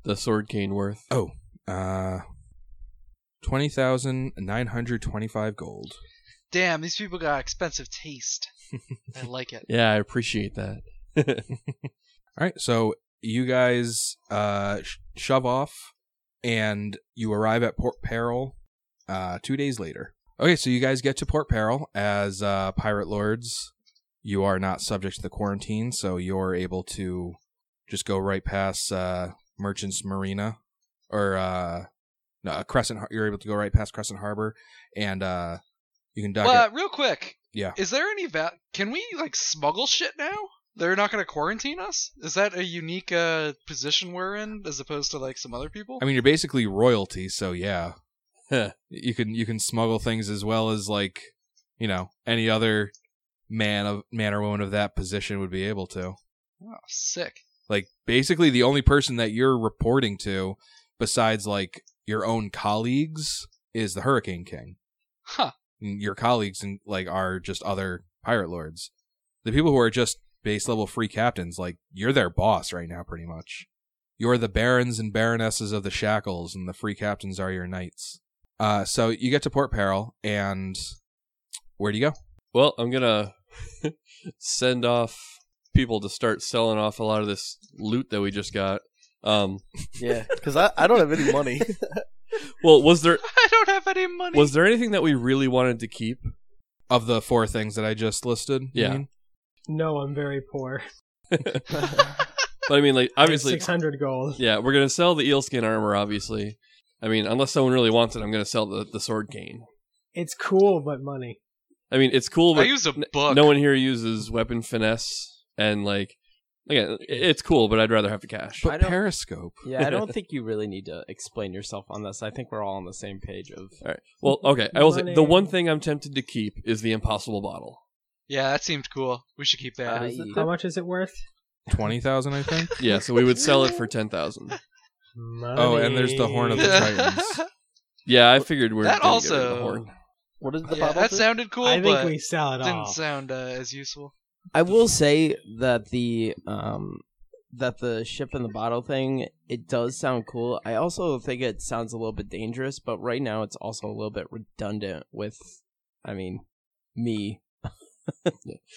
the sword cane worth? oh, uh, twenty thousand nine hundred twenty-five gold. Damn, these people got expensive taste. I like it. Yeah, I appreciate that. All right, so you guys uh, sh- shove off, and you arrive at Port Peril uh, two days later. Okay, so you guys get to Port Peril as uh, pirate lords. You are not subject to the quarantine, so you're able to just go right past uh, Merchants Marina, or uh, no, Crescent. Har- You're able to go right past Crescent Harbor, and uh, you can dock Well, it. real quick, Yeah. is there any va- Can we like smuggle shit now? They're not going to quarantine us. Is that a unique uh, position we're in as opposed to like some other people? I mean, you're basically royalty, so yeah. You can you can smuggle things as well as like you know any other man of man or woman of that position would be able to oh, sick. like basically the only person that you're reporting to besides like your own colleagues is the hurricane king Huh. Your colleagues and like are just other pirate lords the people who are just base level free captains like you're their boss right now pretty much You're the barons and baronesses of the shackles, and the free captains are your knights. Uh, so you get to Port Peril, and where do you go? Well, I'm gonna send off people to start selling off a lot of this loot that we just got. Um, Yeah, because I, I don't have any money. well, was there I don't have any money. was there anything that we really wanted to keep? Of the four things that I just listed, you Yeah. mean? No, I'm very poor. But I mean, like obviously, six hundred gold. yeah, we're gonna sell the eel skin armor. Obviously, I mean, unless someone really wants it, I'm gonna sell the the sword cane. It's cool, but money. I mean, it's cool, I but use a n- book. no one here uses weapon finesse, and like, again, it's cool, but I'd rather have the cash. But Periscope. Yeah, I don't think you really need to explain yourself on this. I think we're all on the same page of All right. Well, okay. I will say the one thing I'm tempted to keep is the impossible bottle. Yeah, that seemed cool. We should keep that. Uh, is it How much is it worth? Twenty thousand, I think. Yeah, so we would sell it for ten thousand. Oh, and there's the Horn of the Titans. Yeah, I figured we are That gonna get rid of the also- horn. what is the yeah, bottle? that do? sounded cool, I think but we sell it didn't all. sound uh, as useful. I will say that the um that the ship in the bottle thing it does sound cool. I also think it sounds a little bit dangerous, but right now it's also a little bit redundant with I mean me.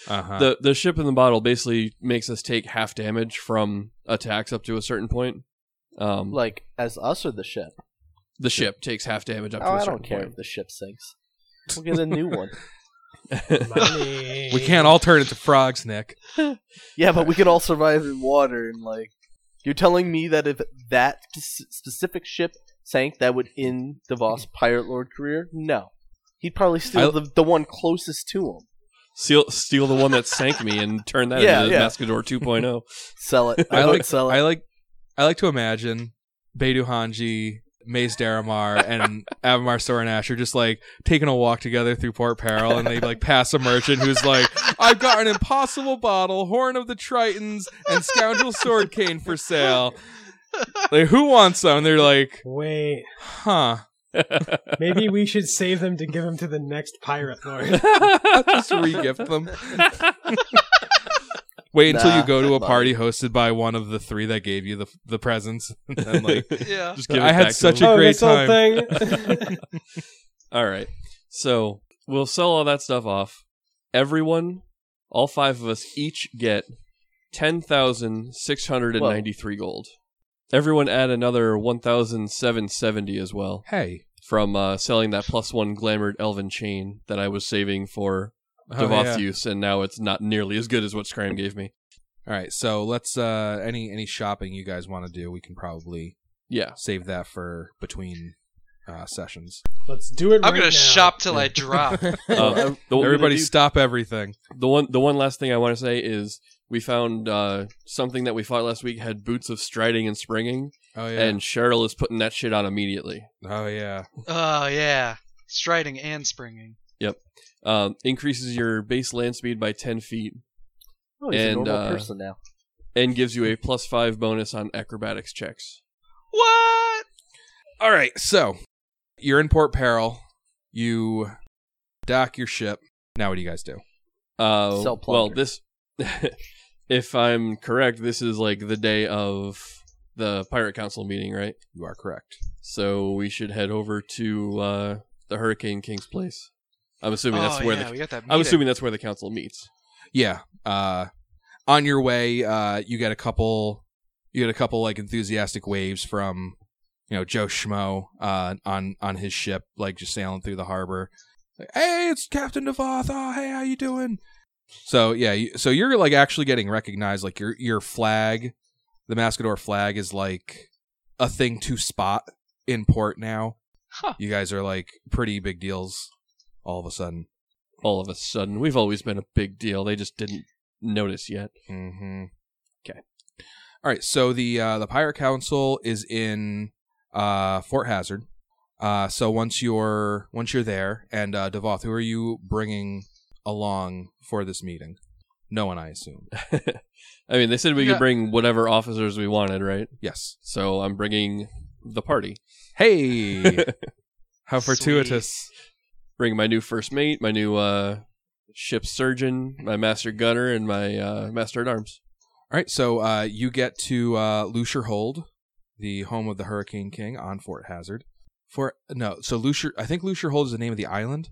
Uh-huh. The the ship in the bottle basically makes us take half damage from attacks up to a certain point. Um, like as us or the ship? the ship takes half damage up Oh, to a I certain don't care point. if the ship sinks. We'll get a new one. We can't all turn into frogs, Nick. Yeah, but we could all survive in water and like. You're telling me that if that spe- specific ship sank, that would end Devoth's pirate lord career? No, he'd probably steal I- the the one closest to him. Steal steal the one that sank me and turn that Yeah, into yeah. Mascador 2.0. Sell it. I, I like sell it. I like I like to imagine Beidou Hanji, Mase Darimar, and Avimar Sorrinash are just like taking a walk together through Port Peril, and they like pass a merchant who's like, "I've got an impossible bottle, Horn of the Tritons, and Scoundrel Sword Cane for sale. Like, who wants them? And they're like, Wait, "Huh." Maybe we should save them to give them to the next pirate lord. just re-gift them. Wait until Nah, you go to a nah. party hosted by one of the three that gave you the the presents, and then, like Yeah. Just give I had back to such them. a oh, great this whole time. thing. All right. So we'll sell all that stuff off. Everyone, all five of us, each get 10,693 gold. Everyone add another 1,770 as well hey, from uh, selling that plus one glamored elven chain that I was saving for Oh, Devoth yeah. use, and now it's not nearly as good as what Scram gave me. All right, so let's uh any any shopping you guys want to do, we can probably Yeah. save that for between uh sessions. Let's do it. I'm right gonna now. shop till I drop. Uh, the, Everybody do- stop everything. the one the one last thing I want to say is we found uh, something that we fought last week had boots of striding and springing, Oh yeah. and Cheryl is putting that shit on immediately. oh yeah. oh yeah, striding and springing. Yep. Um, increases your base land speed by 10 feet Oh, he's a and, normal uh, person now. and gives you a plus 5 bonus on acrobatics checks. What? All right, so you're in Port Peril. You dock your ship. Now what do you guys do? Uh, Sell well, this, if I'm correct, this is like the day of the Pirate Council meeting, right? You are correct. So we should head over to uh, the Hurricane King's place. I'm assuming that's oh, where yeah, the we got that. I'm meeting. assuming that's where the council meets. Yeah. Uh on your way, uh you get a couple you get a couple like enthusiastic waves from you know Joe Schmo uh on on his ship like just sailing through the harbor. Like, hey, it's Captain Devoth. Oh, hey, how you doing? So, yeah, so you're like actually getting recognized like your your flag, the Mascador flag is like a thing to spot in port now. Huh. You guys are like pretty big deals all of a sudden. All of a sudden, we've always been a big deal. They just didn't notice yet. Mm-hmm. Okay. All right. So the uh, the Pirate Council is in uh, Fort Hazard. Uh, so once you're once you're there, and uh, Devoth, who are you bringing along for this meeting? No one, I assume. I mean, they said we Yeah. could bring whatever officers we wanted, right? Yes. So I'm bringing the party. Hey, how Sweet. fortuitous. Bring my new first mate, my new uh, ship surgeon, my master gunner, and my uh, master at arms. All right. So uh, you get to uh, Lucrehold the home of the Hurricane King on Fort Hazard. For no, so Lucier, I think Lucrehold is the name of the island,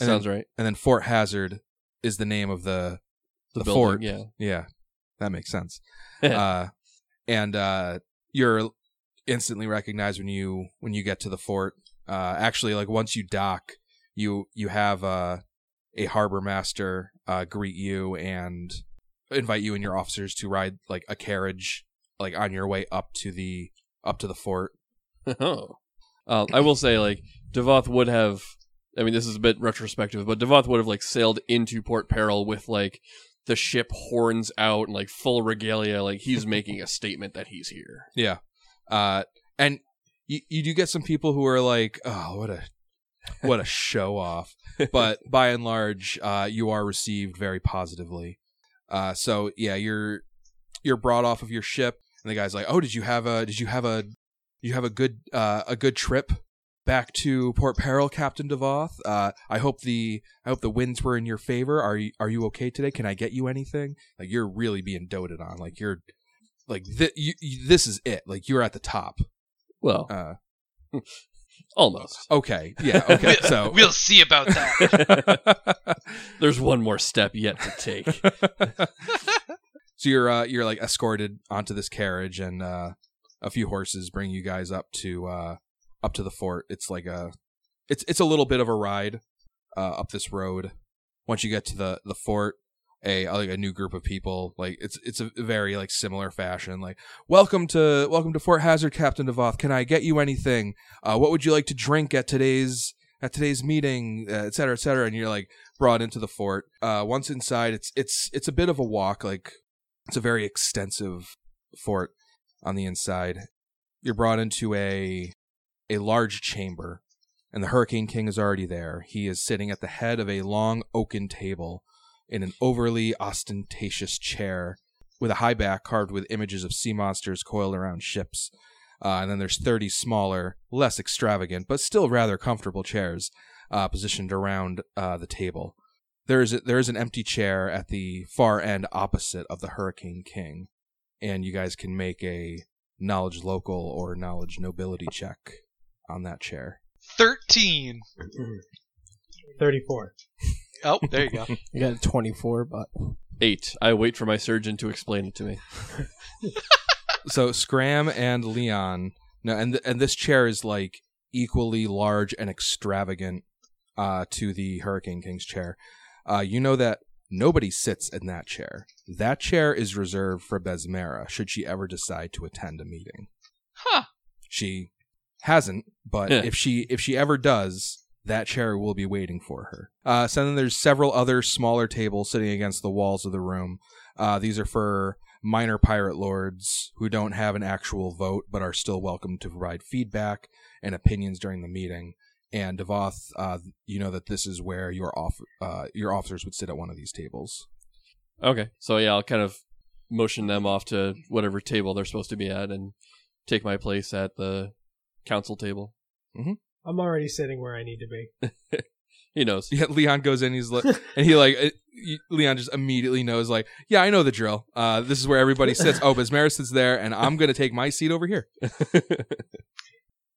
And Sounds right. and then Fort Hazard is the name of the The, the building, fort. yeah. yeah, that makes sense. uh, and uh, you're instantly recognized when you when you get to the fort. Uh, actually, like once you dock, you you have uh, a harbor master uh, greet you and invite you and your officers to ride like a carriage like on your way up to the up to the fort. Oh. Uh, I will say, like, Devoth would have. I mean, this is a bit retrospective, but Devoth would have, like, sailed into Port Peril with, like, the ship horns out and, like, full regalia. Like, he's making a statement that he's here. Yeah. Uh, and you, you do get some people who are like, oh, what a what a show off. But by and large, uh, you are received very positively. Uh, so yeah, you're you're brought off of your ship, and the guy's like, oh, did you have a did you have a you have a good uh, a good trip back to Port Peril, Captain Devoth? Uh, I hope the I hope the winds were in your favor. Are you are you okay today? Can I get you anything? Like you're really being doted on. Like you're like th- you, you, this is it. Like you're at the top. Well, Uh, almost. okay, yeah, okay. We'll- So we'll see about that. There's one more step yet to take. so you're uh, you're like escorted onto this carriage, and uh, a few horses bring you guys up to uh, up to the fort. It's like a it's it's a little bit of a ride uh, up this road. Once you get to the the fort, a like a new group of people like it's it's a very like similar fashion. Like welcome to welcome to Fort Hazard, Captain Devoth. Can I get you anything? Uh, what would you like to drink at today's at today's meeting, uh, et cetera, et cetera? And you're like brought into the fort. Uh, once inside, it's it's it's a bit of a walk. Like it's a very extensive fort on the inside. You're brought into a a large chamber, and the Hurricane King is already there. He is sitting at the head of a long oaken table in an overly ostentatious chair with a high back carved with images of sea monsters coiled around ships. Uh, and then there's 30 smaller, less extravagant, but still rather comfortable chairs uh, positioned around uh, the table. There is a, there is an empty chair at the far end opposite of the Hurricane King, and you guys can make a knowledge local or knowledge nobility check on that chair. Thirteen. 34. Oh, there you go. You got a 24, but Eight. I wait for my surgeon to explain it to me. so Scram and Leon, no, and th- and this chair is like equally large and extravagant uh, to the Hurricane King's chair. Uh, you know that nobody sits in that chair. That chair is reserved for Besmara should she ever decide to attend a meeting. Huh. She hasn't, but Yeah. if she if she ever does, that chair will be waiting for her. Uh, so then there's several other smaller tables sitting against the walls of the room. Uh, these are for minor pirate lords who don't have an actual vote but are still welcome to provide feedback and opinions during the meeting. And Devoth, uh, you know that this is where your off uh, your officers would sit at one of these tables. Okay. So, yeah, I'll kind of motion them off to whatever table they're supposed to be at and take my place at the council table. I'm already sitting where I need to be. He knows. Yeah, Leon goes in. He's like, and he like, y- Leon just immediately knows, like, yeah, I know the drill. Uh, this is where everybody sits. Oh, Besmara sits there, and I'm gonna take my seat over here.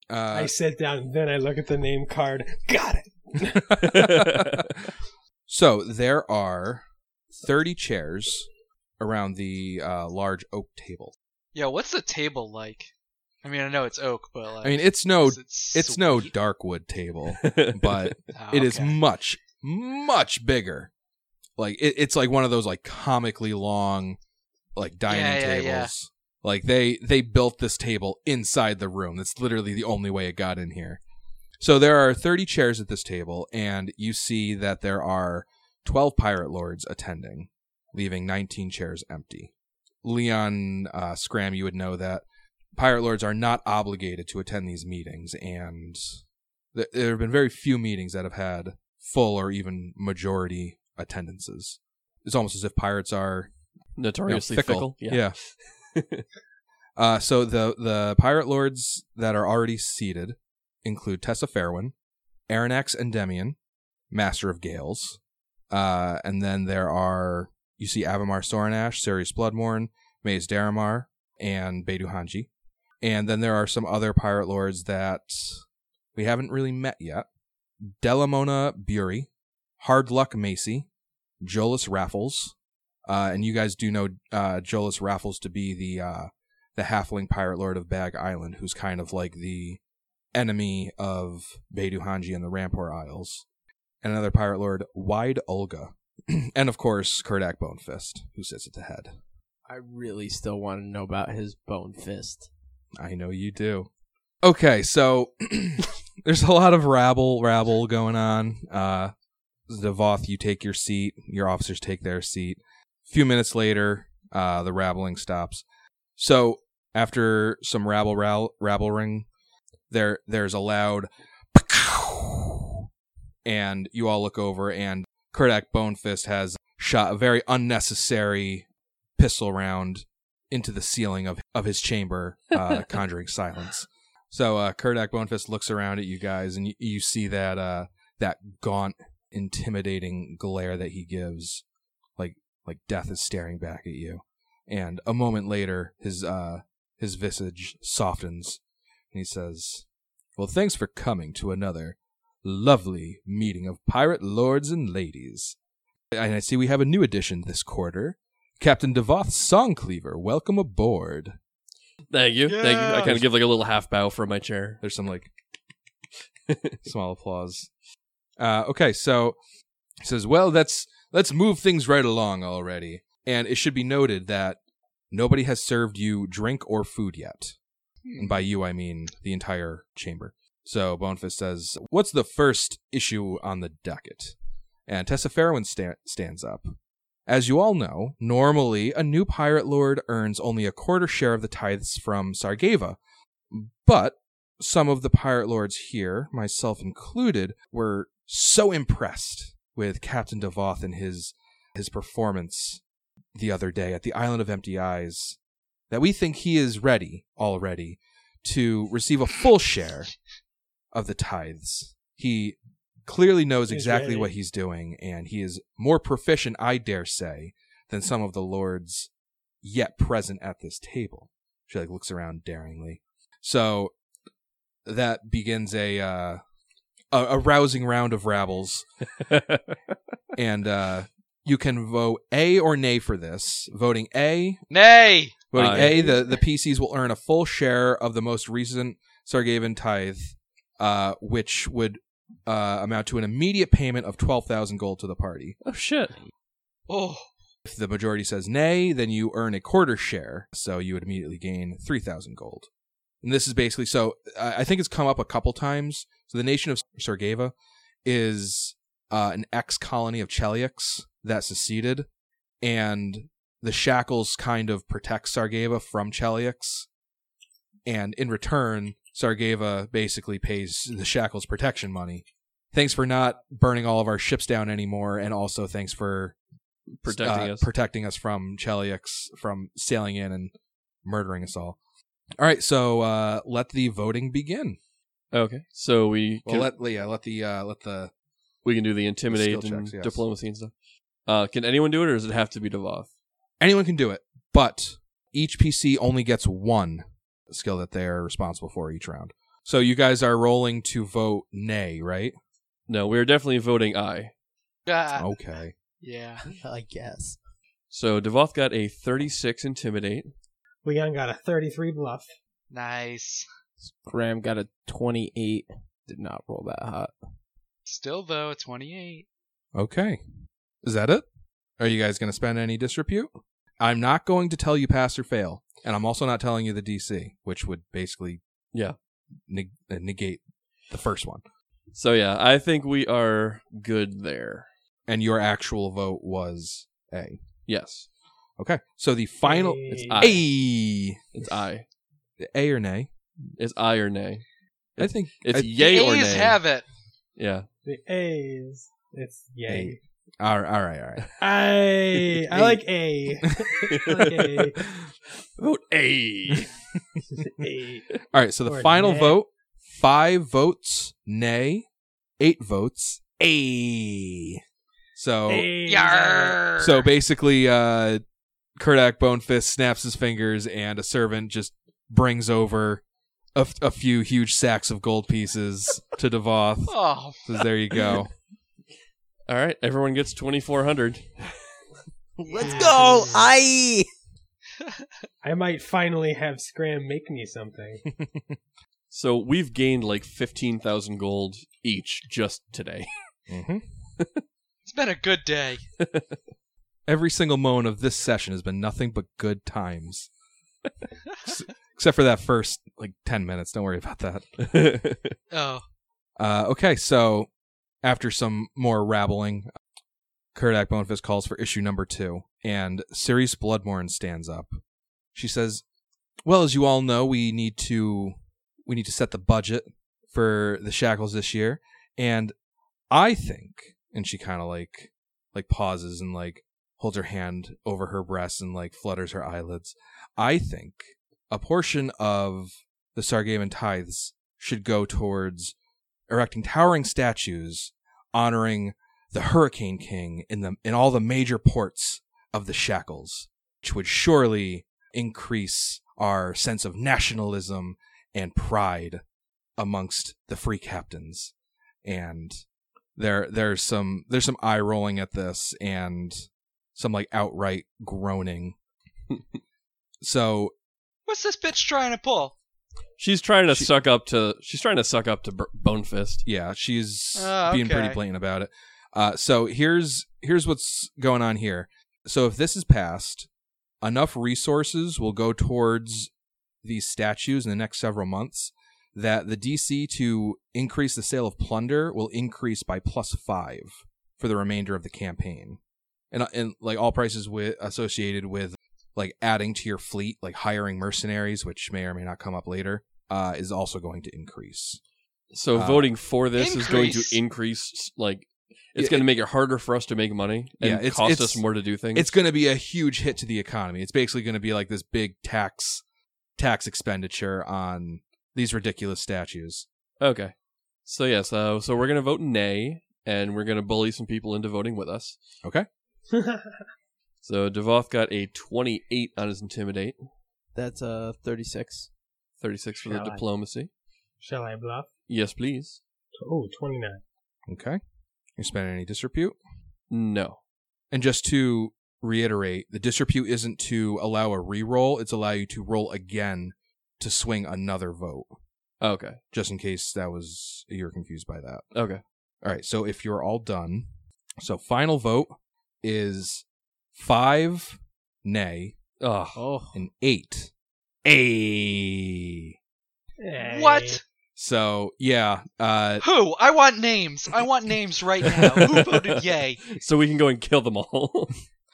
Uh, I sit down, and then I look at the name card. Got it. so there are thirty chairs around the uh, large oak table. Yeah, what's the table like? I mean, I know it's oak, but like, I mean, it's no, is it it's no sweet? dark wood table, but Oh, it is okay. much, much bigger. Like it, it's like one of those like comically long, like dining Yeah, yeah, tables. yeah. Like they they built this table inside the room. That's literally the only way it got in here. So there are 30 chairs at this table, and you see that there are 12 pirate lords attending, leaving 19 chairs empty. Leon uh, Scram, you would know that pirate lords are not obligated to attend these meetings, and th- there have been very few meetings that have had full or even majority attendances. It's almost as if pirates are you know, Notoriously fickle. fickle. Yeah. uh, so the the pirate lords that are already seated include Tessa Fairwind, Arronax Endymion, Master of Gales, uh, and then there are you see Avimar Sorrinash, Sirius Bloodmourn, Mase Darimar, and Bedu Hanji. And then there are some other pirate lords that we haven't really met yet. Delamona Bury, Hard Luck Macy, Jolus Raffles, uh, and you guys do know uh, Jolus Raffles to be the uh, the halfling pirate lord of Bag Island, who's kind of like the enemy of Beidou Hanji and the Rampore Isles. And another pirate lord, Wide Olga, and of course Kerdak Bonefist, who sits at the head. I really still want to know about his bone fist. I know you do. Okay, so there's a lot of rabble rabble going on. Uh Devoth, you take your seat, your officers take their seat. A few minutes later, uh the rabbling stops. So after some rabble rabble rabbling, there there's a loud and you all look over and Kerdak Bonefist has shot a very unnecessary pistol round into the ceiling of, of his chamber, uh, conjuring silence. So uh, Kerdak Bonefist looks around at you guys, and you, you see that uh, that gaunt, intimidating glare that he gives, like like death is staring back at you. And a moment later, his uh, his visage softens, and he says, "Well, thanks for coming to another lovely meeting of pirate lords and ladies. And I see we have a new addition this quarter." Captain Devoth Songcleaver, welcome aboard. Thank you. Thank you. I kind of give like a little half bow from my chair. There's some like small applause. Uh, okay, so he says, "Well, let's let's move things right along already." And it should be noted that nobody has served you drink or food yet. And by you, I mean the entire chamber. So Bonefist says, "What's the first issue on the docket?" And Tessa Fairwind sta- stands up. As you all know, normally a new pirate lord earns only a quarter share of the tithes from Sargava. But some of the pirate lords here, myself included, were so impressed with Captain Devoth and his his performance the other day at the Island of Empty Eyes that we think he is ready already to receive a full share of the tithes. He clearly knows He's exactly ready. what he's doing, and he is more proficient, I dare say, than some of the lords yet present at this table. She like looks around daringly. So that begins a uh, a, a rousing round of rabbles, and uh, you can vote A or nay for this. Voting A, Nay! voting Aye. A, the the PCs will earn a full share of the most recent Sargavan tithe, uh, which would uh, amount to an immediate payment of twelve thousand gold to the party. oh shit. Oh, If the majority says nay, then you earn a quarter share, so you would immediately gain 3,000 gold. And this is basically so I I think it's come up a couple times. So the nation of Sargava is uh, an ex colony of Cheliax that seceded, and the shackles kind of protect Sargava from Cheliax. And in return, Sargava basically pays the shackles protection money. Thanks for not burning all of our ships down anymore, and also thanks for Protecting uh, us. protecting us from Cheliax from sailing in and murdering us all. All right, so uh, let the voting begin. okay. So we Well, can, let yeah, let the uh, let the we can do the intimidate skill and checks, yes. diplomacy and stuff. Uh, can anyone do it, or does it have to be Devoth? anyone can do it, but each PC only gets one skill that they are responsible for each round. So you guys are rolling to vote nay, right? No, we're definitely voting aye. God. Okay. Yeah. I guess. So Devoth got a 36 intimidate. Leon got a 33 bluff. Nice. Graham got a 28. Did not roll that hot. Still, though, a 28. Okay. Is that it? Are you guys going to spend any disrepute? I'm not going to tell you pass or fail, and I'm also not telling you the DC, which would basically Yeah. neg- uh, negate the first one. So yeah, I think we are good there. And your actual vote was A. Yes, Okay. So the final It's aye. A. it's aye. A or nay? It's I or nay. I think It's I- yay the or A's nay. have it. Yeah. The A's. It's yay. all right, all right, all right. I I like A. I like A. Vote A. A. All right, so the Or final nay. vote, five votes nay, eight votes A. So A's. Yarr. so basically uh Kerdak Bonefist snaps his fingers and a servant just brings over a, f- a few huge sacks of gold pieces to Devoth. Oh, Says, there you go. All right, everyone gets 2400. Let's go! I. I might finally have Scram make me something. So we've gained like 15,000 gold each just today. Mm-hmm. it's been a good day. Every single moment of this session has been nothing but good times. S- Except for that first like 10 minutes. Don't worry about that. Oh, Uh, okay, so after some more rabbling, Kerdak Bonefist calls for issue number two, and Ceres Bloodmourn stands up. She says, "Well, as you all know, we need to we need to set the budget for the shackles this year, and I think." And she kind of like like pauses and like holds her hand over her breast and like flutters her eyelids. I think a portion of the Sargavan tithes should go towards erecting towering statues honoring the Hurricane King in the in all the major ports of the Shackles, which would surely increase our sense of nationalism and pride amongst the free captains. And there there's some there's some eye rolling at this and some like outright groaning. so what's this bitch trying to pull? she's trying to She- suck up to she's trying to suck up to B- Bonefist. yeah, she's Oh, being pretty blatant about it. Uh, so here's here's what's going on here. So if this is passed, enough resources will go towards these statues in the next several months that the DC to increase the sale of plunder will increase by plus five for the remainder of the campaign, and and like all prices with associated with like adding to your fleet, like hiring mercenaries, which may or may not come up later, uh, is also going to increase. So Uh, voting for this is going to increase like it's Yeah, going to make it harder for us to make money and Yeah, it's- cost it's- us more to do things. it's going to be a huge hit to the economy. It's basically going to be like this big tax tax expenditure on these ridiculous statues. okay. So yeah, so so we're going to vote nay and we're going to bully some people into voting with us. Okay. So Devoth got a 28 on his intimidate, That's uh 36. 36 for the Shall I? diplomacy. Shall I bluff? Yes, please. Oh, 29. Okay. You spending any disrepute? No. And just to reiterate, the disrepute isn't to allow a re-roll, it's allow you to roll again to swing another vote. Okay. Just in case that was you're confused by that. Okay. All right, so if you're all done, so final vote is five nay Oh. Oh. and eight. A. Hey. What? So yeah, uh, Who? I want names. I want names right now. Who voted yay? So we can go and kill them all.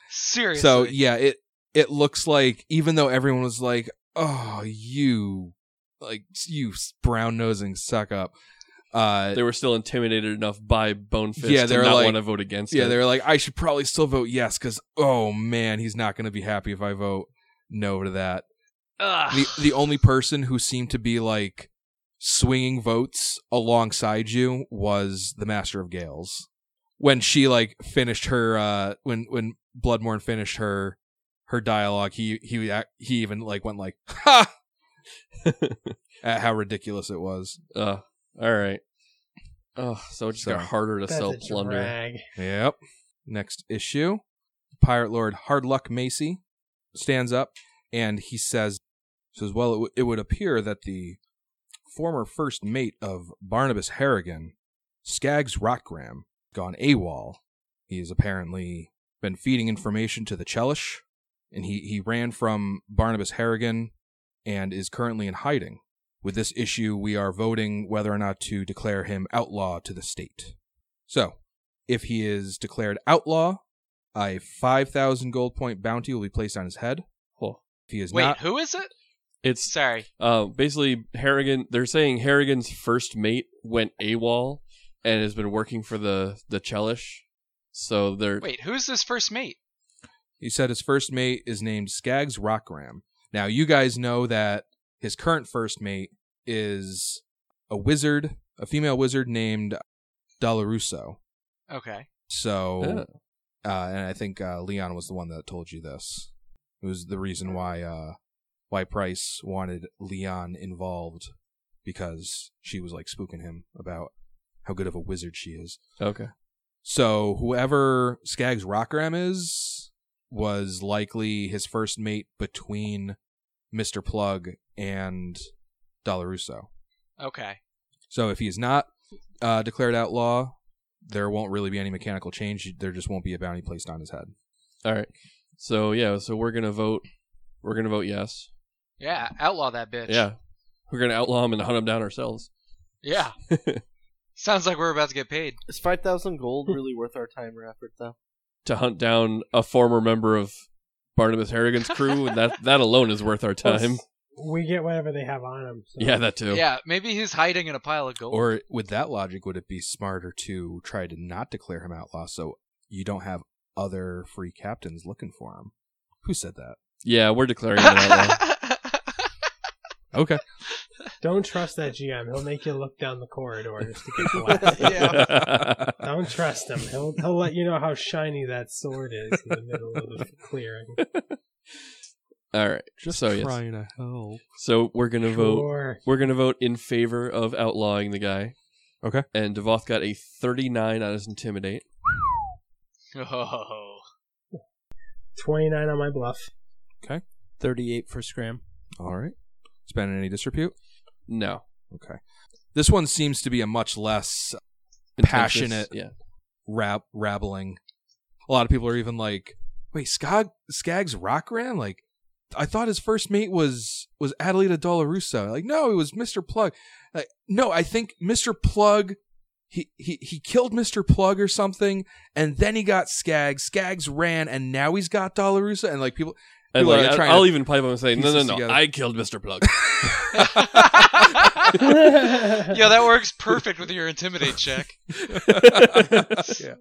Seriously. so yeah, it it looks like even though everyone was like, "Oh, you like you brown nosing suck up," uh, they were still intimidated enough by Bonefist Yeah, to they're not like- want to vote against yeah, it. they were like, "I should probably still vote yes," because oh man, he's not going to be happy if I vote no to that. Ugh. the the only person who seemed to be like swinging votes alongside you was the Master of Gales. When she like finished her uh when when Bloodmourn finished her her dialogue, he he ac- he even like went like ha at how ridiculous it was. Uh, all right. Oh, so it just got harder to sell plunder. drag. Yep. Next issue, Pirate Lord Hardluck Macy stands up and he says, says, well, it, w- it would appear that the former first mate of Barnabas Harrigan, Skaggs Rockgram, gone AWOL. He has apparently been feeding information to the Chelish, and he, he ran from Barnabas Harrigan and is currently in hiding. With this issue, we are voting whether or not to declare him outlaw to the state. So, if he is declared outlaw, a 5,000 gold point bounty will be placed on his head. Oh. If he is Wait, not, who is it? It's Sorry. uh, basically Harrigan. They're saying Harrigan's first mate went AWOL and has been working for the the Chelish. So they're Wait, who's this first mate? he said his first mate is named Skaggs Rockram. Now, you guys know that his current first mate is a wizard, a female wizard named Dolarusso. Okay. So, uh, and I think uh, Leon was the one that told you this. It was the reason why uh, why Price wanted Leon involved because she was like spooking him about how good of a wizard she is. Okay. So whoever Skaggs Rockram is was likely his first mate between Mr. Plugg and Dolarusso. Okay. So if he's not uh, declared outlaw, there won't really be any mechanical change. There just won't be a bounty placed on his head. All right. So yeah, so we're gonna vote. We're gonna vote yes. Yeah, outlaw that bitch. Yeah, we're gonna outlaw him and hunt him down ourselves. Yeah. Sounds like we're about to get paid. Is five thousand gold really worth our time or effort, though? to hunt down a former member of Barnabas Harrigan's crew, that that alone is worth our time. We get whatever they have on him. So. Yeah, that too. Yeah, maybe he's hiding in a pile of gold. Or with that logic, would it be smarter to try to not declare him outlaw so you don't have other free captains looking for him? Who said that? Yeah, we're declaring him outlaw. Okay. Don't trust that GM. He'll make you look down the corridor just to get the last. Yeah. Don't trust him. He'll he'll let you know how shiny that sword is in the middle of the clearing. All right. so yes. to help. So we're gonna vote. We're gonna vote in favor of outlawing the guy. Okay. And Devoth got a 39 on his intimidate. oh. Twenty nine on my bluff. Okay. 38 for Scram. All right. Spend any disrepute? No. Okay. This one seems to be a much less Passionate. Yeah. rab- rabbling. A lot of people are even like, "Wait, Skag Skaggs Rockram? Like, I thought his first mate was was Adelita Dolarusso. Like, no, it was Mr. Plugg. Like, no, I think Mr. Plugg. He, he he killed Mr. Plugg or something, and then he got Skaggs. Skaggs ran, and now he's got Dolarusso. And like people, And People like, I, I'll to even pipe up and say, piece no, no, this no, together. I killed Mr. Plugg. Yeah, that works perfect with your intimidate check. yeah.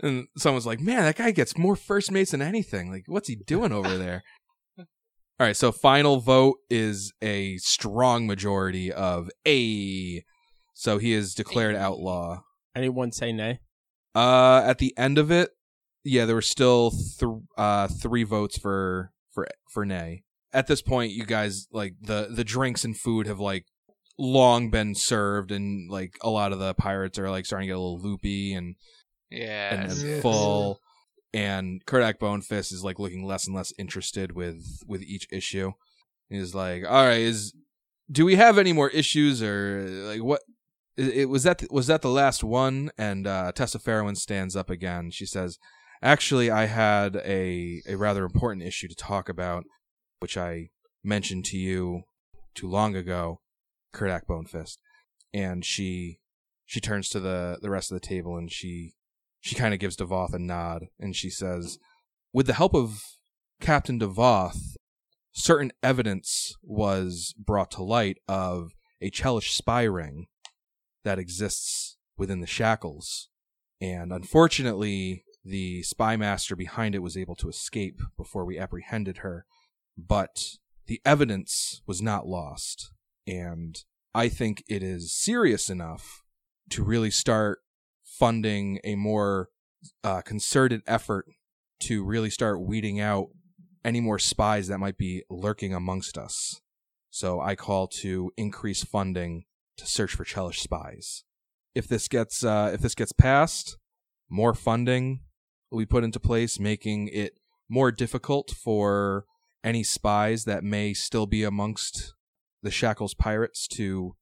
And someone's like, man, that guy gets more first mates than anything. Like, what's he doing over there? All right, so final vote is a strong majority of A. So he is declared outlaw. Anyone say nay? Uh, at the end of it, yeah, there were still th- uh three votes for for for nay. At this point, you guys like the the drinks and food have like long been served, and like a lot of the pirates are like starting to get a little loopy and Yeah. and, and Yes. full. And Kerdak Bonefist is like looking less and less interested with with each issue. He's like, all right, is do we have any more issues or like what? It, it was that was that the last one? And uh, Tessa Fairwind stands up again. She says, "Actually, I had a a rather important issue to talk about, which I mentioned to you too long ago, Kerdak Bonefist." And she she turns to the the rest of the table and she she kind of gives Devoth a nod and she says, "With the help of Captain Devoth, certain evidence was brought to light of a Chelish spy ring that exists within the shackles. And unfortunately, the spy master behind it was able to escape before we apprehended her. But the evidence was not lost. And I think it is serious enough to really start funding a more uh, concerted effort to really start weeding out any more spies that might be lurking amongst us. So I call to increase funding to search for Chelish spies. If this gets uh, if this gets passed, more funding be put into place, making it more difficult for any spies that may still be amongst the Shackles pirates to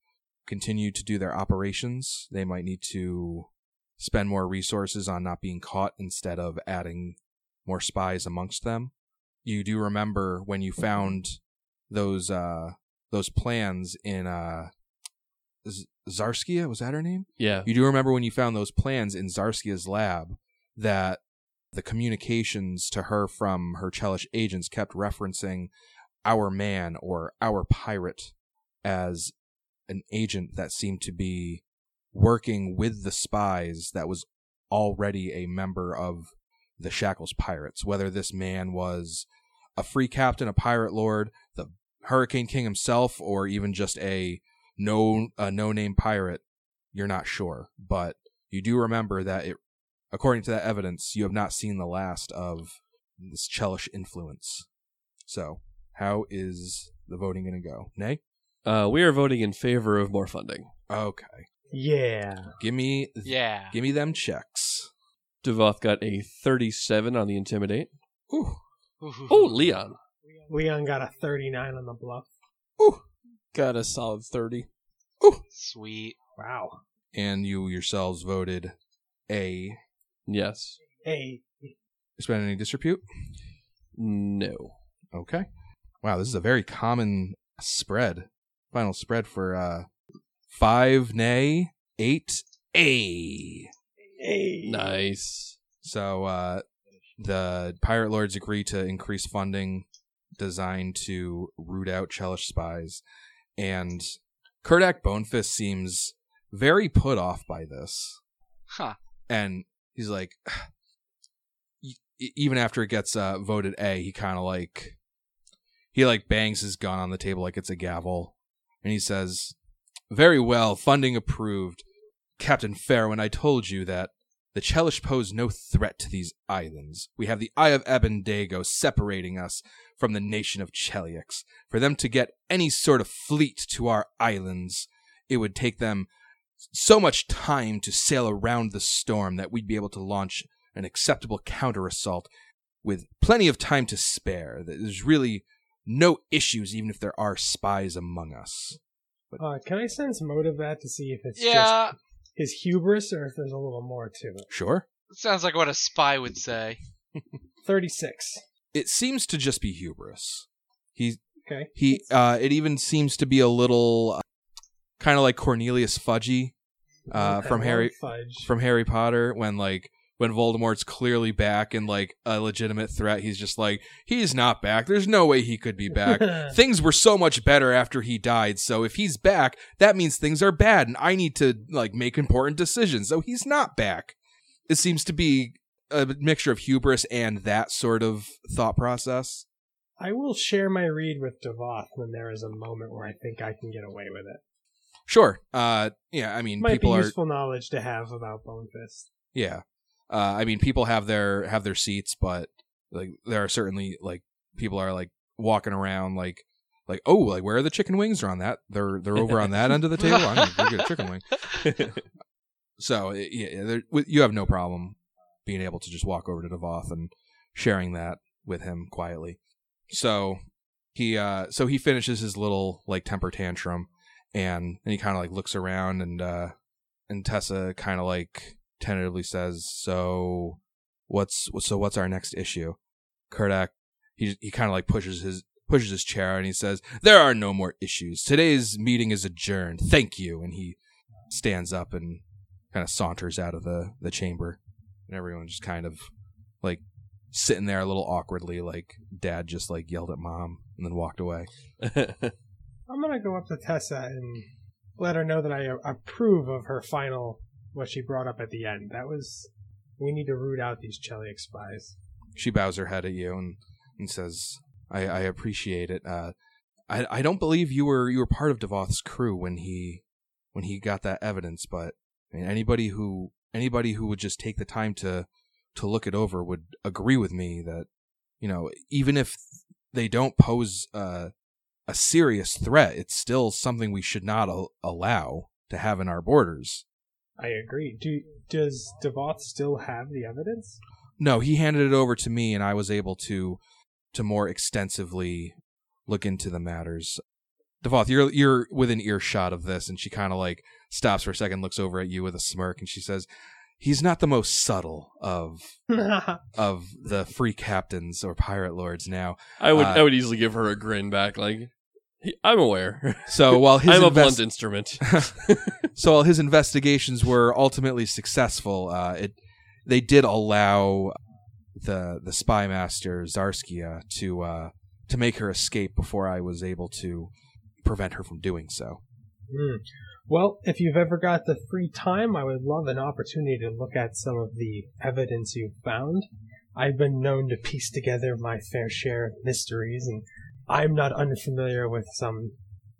continue to do their operations. They might need to spend more resources on not being caught instead of adding more spies amongst them. You do remember when you found those uh those plans in uh Z- Zarskia, was that her name? Yeah. You do remember when you found those plans in Zarskia's lab that the communications to her from her Chelish agents kept referencing our man or our pirate as an agent that seemed to be working with the spies that was already a member of the Shackles pirates. Whether this man was a free captain, a pirate lord, the Hurricane King himself, or even just a no a no name pirate, you're not sure. But you do remember that it according to that evidence, you have not seen the last of this Chelish influence. So how is the voting going to go? Nay? Uh, we are voting in favor of more funding. Okay. Yeah. Give me Yeah. give me them checks. Devoth got a 37 on the Intimidate. Ooh. Oh, Leon. Leon got a 39 on the bluff. Ooh. Got a solid 30. Sweet. Wow. And you yourselves voted A. Yes. Hey. Is there any disrepute? No. Okay. Wow, this is a very common spread. Final spread for uh five nay, eight A. Hey. Nice. So uh the pirate lords agree to increase funding designed to root out Chelish spies, and Kerdak Bonefist seems very put off by this. Huh. and he's like even after it gets uh, voted A, he kind of like he like bangs his gun on the table like it's a gavel, and he says, "Very well, funding approved, Captain Fairwind. I told you that the Chelish pose no threat to these islands. We have the Eye of Abendego separating us from the nation of Cheliax. For them to get any sort of fleet to our islands, it would take them." So much time to sail around the storm that we'd be able to launch an acceptable counter assault with plenty of time to spare. There's really no issues, even if there are spies among us. Uh, can I sense motive that to see if it's Yeah. just his hubris or if there's a little more to it? Sure. Sounds like what a spy would say. 36. It seems to just be hubris. He Okay. he uh it even seems to be a little uh, kind of like Cornelius Fudgy uh Okay, from Harry Fudge. from Harry Potter when like when Voldemort's clearly back and like a legitimate threat he's just like he's not back. There's no way he could be back. Things were so much better after he died so if he's back that means things are bad and I need to like make important decisions. So he's not back. It seems to be a mixture of hubris and that sort of thought process. I will share my read with Devoth when there is a moment where I think I can get away with it. Sure uh yeah I mean Might people be are useful knowledge to have about Bone Fist. Yeah. Uh, I mean, people have their have their seats, but like there are certainly like people are like walking around like like oh like where are the chicken wings? Are on that they're they're over on that end of the table. Go get a chicken wing. So yeah, you have no problem being able to just walk over to Devoth and sharing that with him quietly. So he uh so he finishes his little like temper tantrum and then he kind of like looks around and uh and Tessa kind of like tentatively says, "So what's so what's our next issue?" Kerdak he he kind of like pushes his pushes his chair and he says, "There are no more issues. Today's meeting is adjourned. Thank you." And he stands up and kind of saunters out of the the chamber, and everyone just kind of like sitting there a little awkwardly, like Dad just like yelled at Mom and then walked away. I'm gonna go up to Tessa and let her know that I approve of her final what she brought up at the end. That was we need to root out these Cheliax spies. she bows her head at you and, and says, I, I appreciate it. Uh, I, I don't believe you were you were part of Devoth's crew when he when he got that evidence, but I mean, anybody who anybody who would just take the time to to look it over would agree with me that you know even if they don't pose uh, a serious threat, it's still something we should not al- allow to have in our borders. I agree. Do does Devoth still have the evidence? No, he handed it over to me, and I was able to to more extensively look into the matters. Devoth, you're you're within earshot of this, and she kind of like stops for a second, looks over at you with a smirk, and she says, "He's not the most subtle of of the free captains or pirate lords now. I would Uh, I would easily give her a grin back, like "He- I'm aware. So while his I'm a blunt instrument. so while his investigations were ultimately successful, uh, it they did allow the the spy master Zarskia to uh, to make her escape before I was able to prevent her from doing so. Hmm. Well, if you've ever got the free time, I would love an opportunity to look at some of the evidence you've found. I've been known to piece together my fair share of mysteries, and I'm not unfamiliar with some,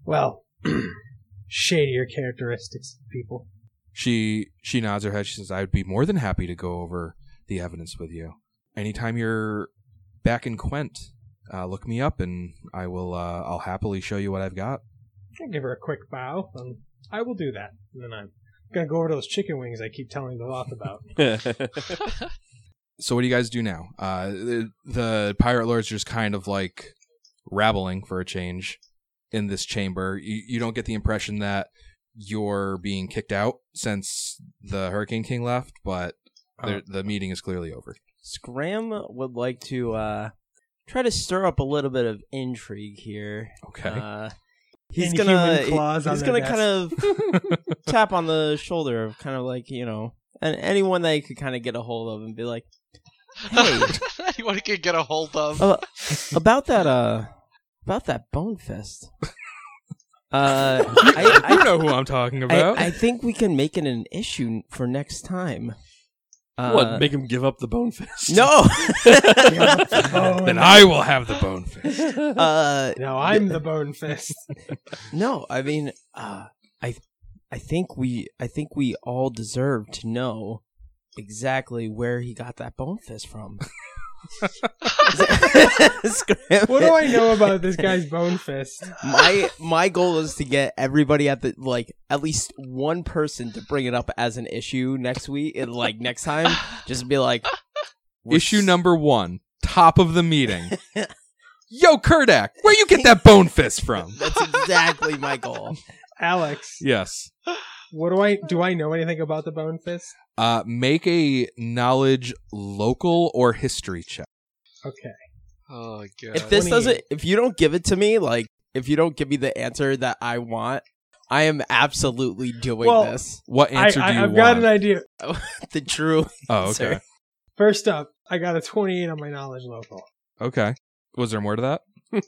well, shadier characteristics of people. She she nods her head. She says, "I would be more than happy to go over the evidence with you anytime you're back in Quent. uh, look me up, and I will. Uh, I'll happily show you what I've got. I give her a quick bow. Um, I will do that. And then I'm gonna go over to those chicken wings I keep telling the off about. So what do you guys do now? Uh, the, the pirate lords just kind of like rabbling for a change in this chamber. You, you don't get the impression that you're being kicked out since the Hurricane King left, but the the meeting is clearly over. Scram would like to uh, try to stir up a little bit of intrigue here. Okay. Uh, he's Inhuman gonna claws he's gonna kind of tap on the shoulder of kind of like you know, and anyone that he could kind of get a hold of and be like, hey, Anyone could get a hold of. uh, about that uh, about that bone fist. Uh, I, I, you know who I'm talking about. I, I think we can make it an issue for next time. Uh, what? Make him give up the bone fist? no. Oh, then I will have the bone fist. uh, No, I'm the bone fist. no, I mean, uh, I, I think we, I think we all deserve to know exactly where he got that bone fist from. What do I know about this guy's bone fist? my my goal is to get everybody at the like at least one person to bring it up as an issue next week and like next time just be like Issue number one, top of the meeting. Yo, Kerdak, where you get that bone fist from? that's exactly my goal Alex, Yes. what do I do? I know anything about the bone fist? Uh, make a knowledge local or history check. Okay. Oh god. if this doesn't if you don't give it to me like if you don't give me the answer that I want I am absolutely doing Well, this What I, answer do I, you I've want? got an idea. the true oh, answer. okay. First up, I got a 28 on my knowledge local. Okay. Was there more to that?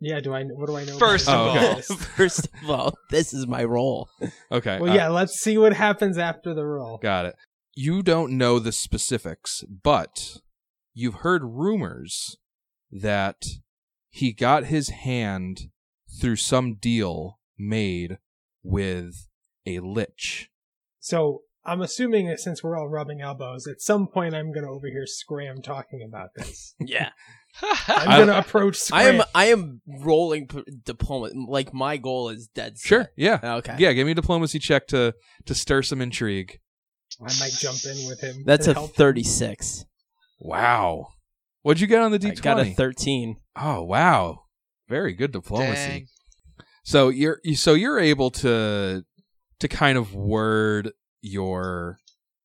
Yeah, do I? What do I know? First of all. bone? First of all, this is my role. Okay. Well, uh, yeah. Let's see what happens after the roll. Got it. You don't know the specifics, but you've heard rumors that he got his hand through some deal made with a lich. So I'm assuming that since we're all rubbing elbows, at some point I'm going to overhear Scram talking about this. Yeah. I'm going to approach I am I am rolling p- diploma like my goal is dead set. Sure. Yeah. Okay. Yeah. Give me a diplomacy check to to stir some intrigue. I might jump in with him. That's and a help him. Oh, 36. Wow. What'd you get on the D20? I got a 13. oh, wow. Very good diplomacy. Dang. So you're so you're able to to kind of word your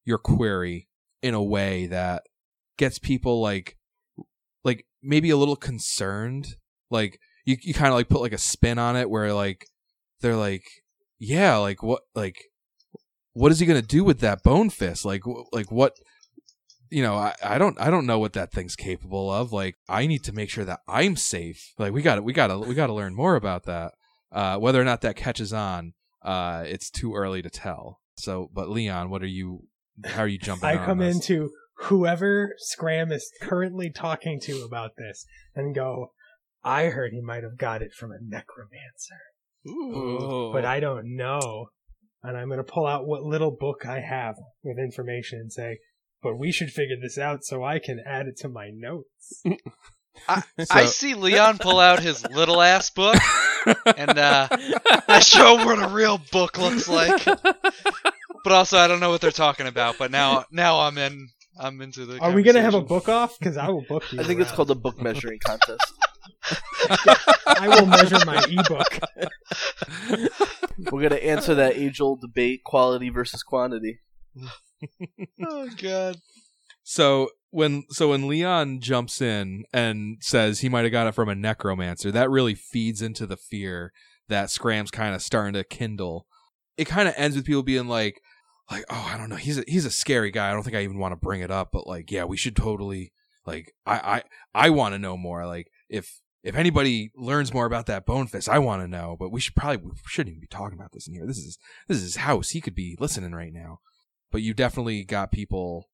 your query in a way that gets people like like maybe a little concerned. Like you you kind of like put like a spin on it where like they're like yeah, like what like what is he to do with that bone fist? Like like what you know, I, I don't I don't know what that thing's capable of. Like I need to make sure that I'm safe. Like we got to we got to we got to learn more about that. Uh, whether or not that catches on, uh, it's too early to tell. So, but Leon, what are you? How are you jumping? I on come this? into whoever Scram is currently talking to about this and go, I heard he might have got it from a necromancer, Ooh. but I don't know. And I'm going to pull out what little book I have with information and say, but we should figure this out so I can add it to my notes. I So- see Leon pull out his little ass book and uh, I show him what a real book looks like. But also, I don't know what they're talking about. But now, now I'm in. I'm into the. Are we going to have a book off? Because I will book you. I think it's called a book measuring contest. I will measure my ebook. We're gonna answer that age-old debate: quality versus quantity. Oh god. So when so when Leon jumps in and says he might have got it from a necromancer, that really feeds into the fear that Scram's kind of starting to kindle. It kind of ends with people being like, like, oh, I don't know, he's a he's a scary guy. I don't think I even want to bring it up, but like, yeah, we should totally like, I I I want to know more. Like, if if anybody learns more about that bone fist, I want to know. But we should probably we shouldn't even be talking about this in here. This is this is his house. He could be listening right now. But you definitely got people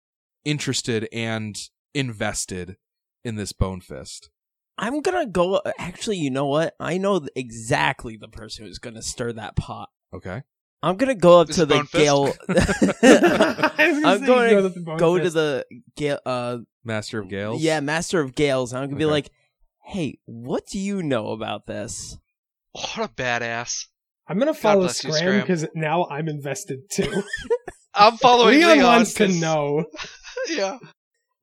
interested and invested in this bone fist. I'm going to go actually, you know what? I know exactly the person who's going to stir that pot. Okay. I'm going to go up Is to the Bone Gale I was gonna I'm going go to to the bone go to the Gale uh Master of Gales. Yeah, Master of Gales. I'm gonna be like, Hey, what do you know about this? What a badass. I'm gonna follow bless Scram Scram. because now I'm invested too. I'm following Leon, Leon. wants to 'cause- know. Yeah.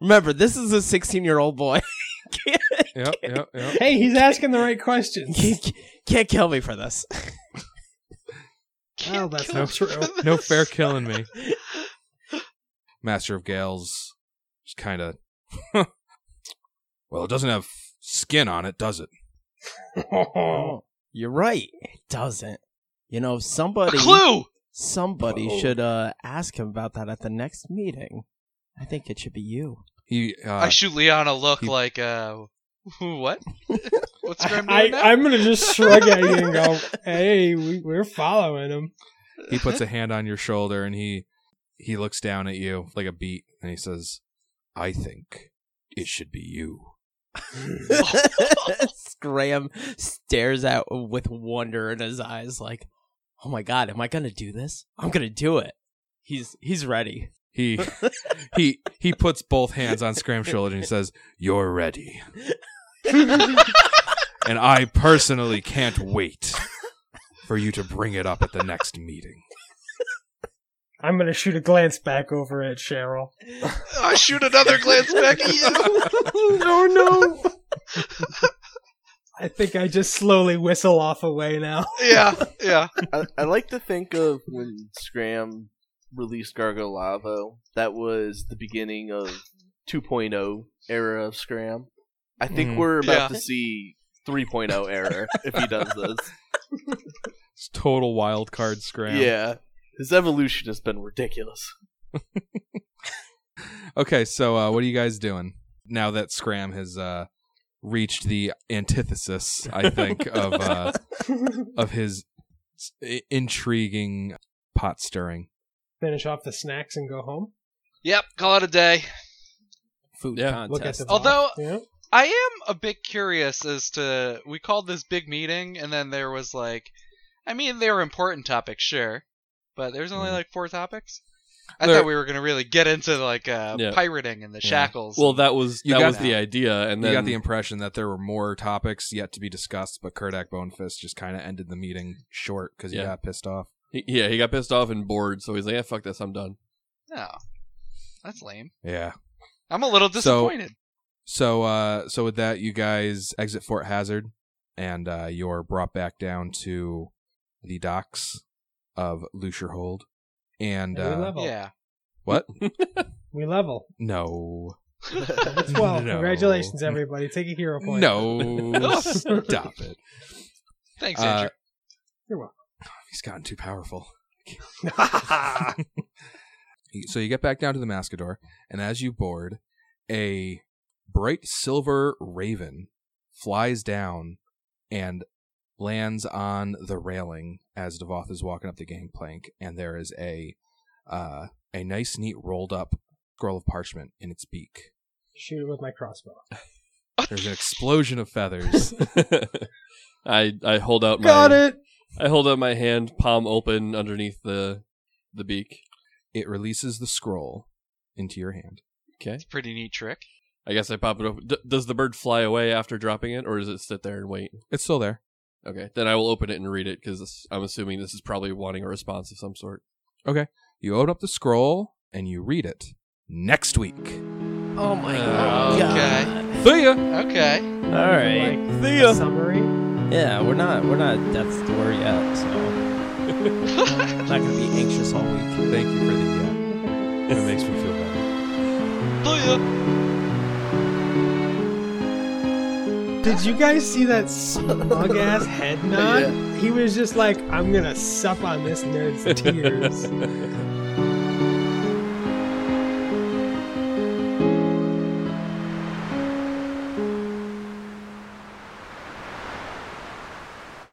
Remember, this is a 16 year old boy. can't, Yep, yep, yep. Hey, he's asking the right questions. can't, can't kill me for this. Can't Well, that's kill not true. No fair killing me. Master of Gales just kind of. well, it doesn't have skin on it, does it? Oh, you're right. It doesn't. You know, A somebody clue. somebody Oh. should uh ask him about that at the next meeting. I think it should be you. He. Uh, I shoot Leon a look he- like, uh, what? What's Scram doing I, now? I'm gonna just shrug at you and go, "Hey, we, we're following him." he puts a hand on your shoulder and he he looks down at you like a beat and he says, "I think it should be you." Scram stares out with wonder in his eyes, like, "Oh my god, am I gonna do this? I'm gonna do it." He's he's ready. He he he puts both hands on Scram's shoulder and he says, "You're ready." and I personally can't wait for you to bring it up at the next meeting. I'm gonna shoot a glance back over at Cheryl. I shoot another glance back at you. oh no! I think I just slowly whistle off away now. Yeah, yeah. I, I like to think of when Scram released Gargo Lavo. That was the beginning of 2.0 era of Scram. I think Mhm. we're about Yeah. to see 3.0 era if he does this. It's total wild card Scram. Yeah, his evolution has been ridiculous. Okay, so uh, what are you guys doing now that Scram has uh, reached the antithesis? I think of uh, of his intriguing pot stirring. Finish off the snacks and go home. Yep, call it a day. Food Yeah, Look at contest. the Although- yeah. I am a bit curious as to we called this big meeting, and then there was like, I mean, they were important topics, sure, but there's only Mhm. like four topics. I There- thought we were gonna really get into like uh, Yeah. pirating and the Yeah. shackles. Well, that was You that got was that. the idea, and you got the impression that there were more topics yet to be discussed, but Kerdak Bonefist just kind of ended the meeting short because he Yeah. got pissed off. He, yeah, he got pissed off and bored, so he's like, "Yeah, fuck this, I'm done." no, that's lame. Yeah. I'm a little disappointed. So, uh, so with that, you guys exit Fort Hazard, and uh, you're brought back down to the docks of Lucrehold. And And we uh, level. yeah. what? We level. No, That's well. No. Congratulations, everybody. Take a hero point. no, stop it. Thanks, Uh, Andrew. You're welcome. He's gotten too powerful. So you get back down to the Mascador, and as you board, a bright silver raven flies down and lands on the railing as Devoth is walking up the gangplank, and there is a uh, a nice, neat, rolled up scroll of parchment in its beak. Shoot it with my crossbow. There's an explosion of feathers. I I hold out my Got it. I hold out my hand, palm open underneath the the beak. It releases the scroll into your hand. Okay. It's a pretty neat trick. I guess I pop it open. D- does the bird fly away after dropping it, or does it sit there and wait? It's still there. Okay, then I will open it and read it because I'm assuming this is probably wanting a response of some sort. Okay. You open up the scroll and you read it. Next week. Oh my Uh, god. See ya. Okay. All right. Like See ya. summary. Yeah, we're not we're not at death's door yet, so I'm not gonna be anxious all week. Thank you for the yeah. It makes me feel better. See ya. Did you guys see that smug ass head nod? He was just like, "I'm gonna sup on this nerd's tears."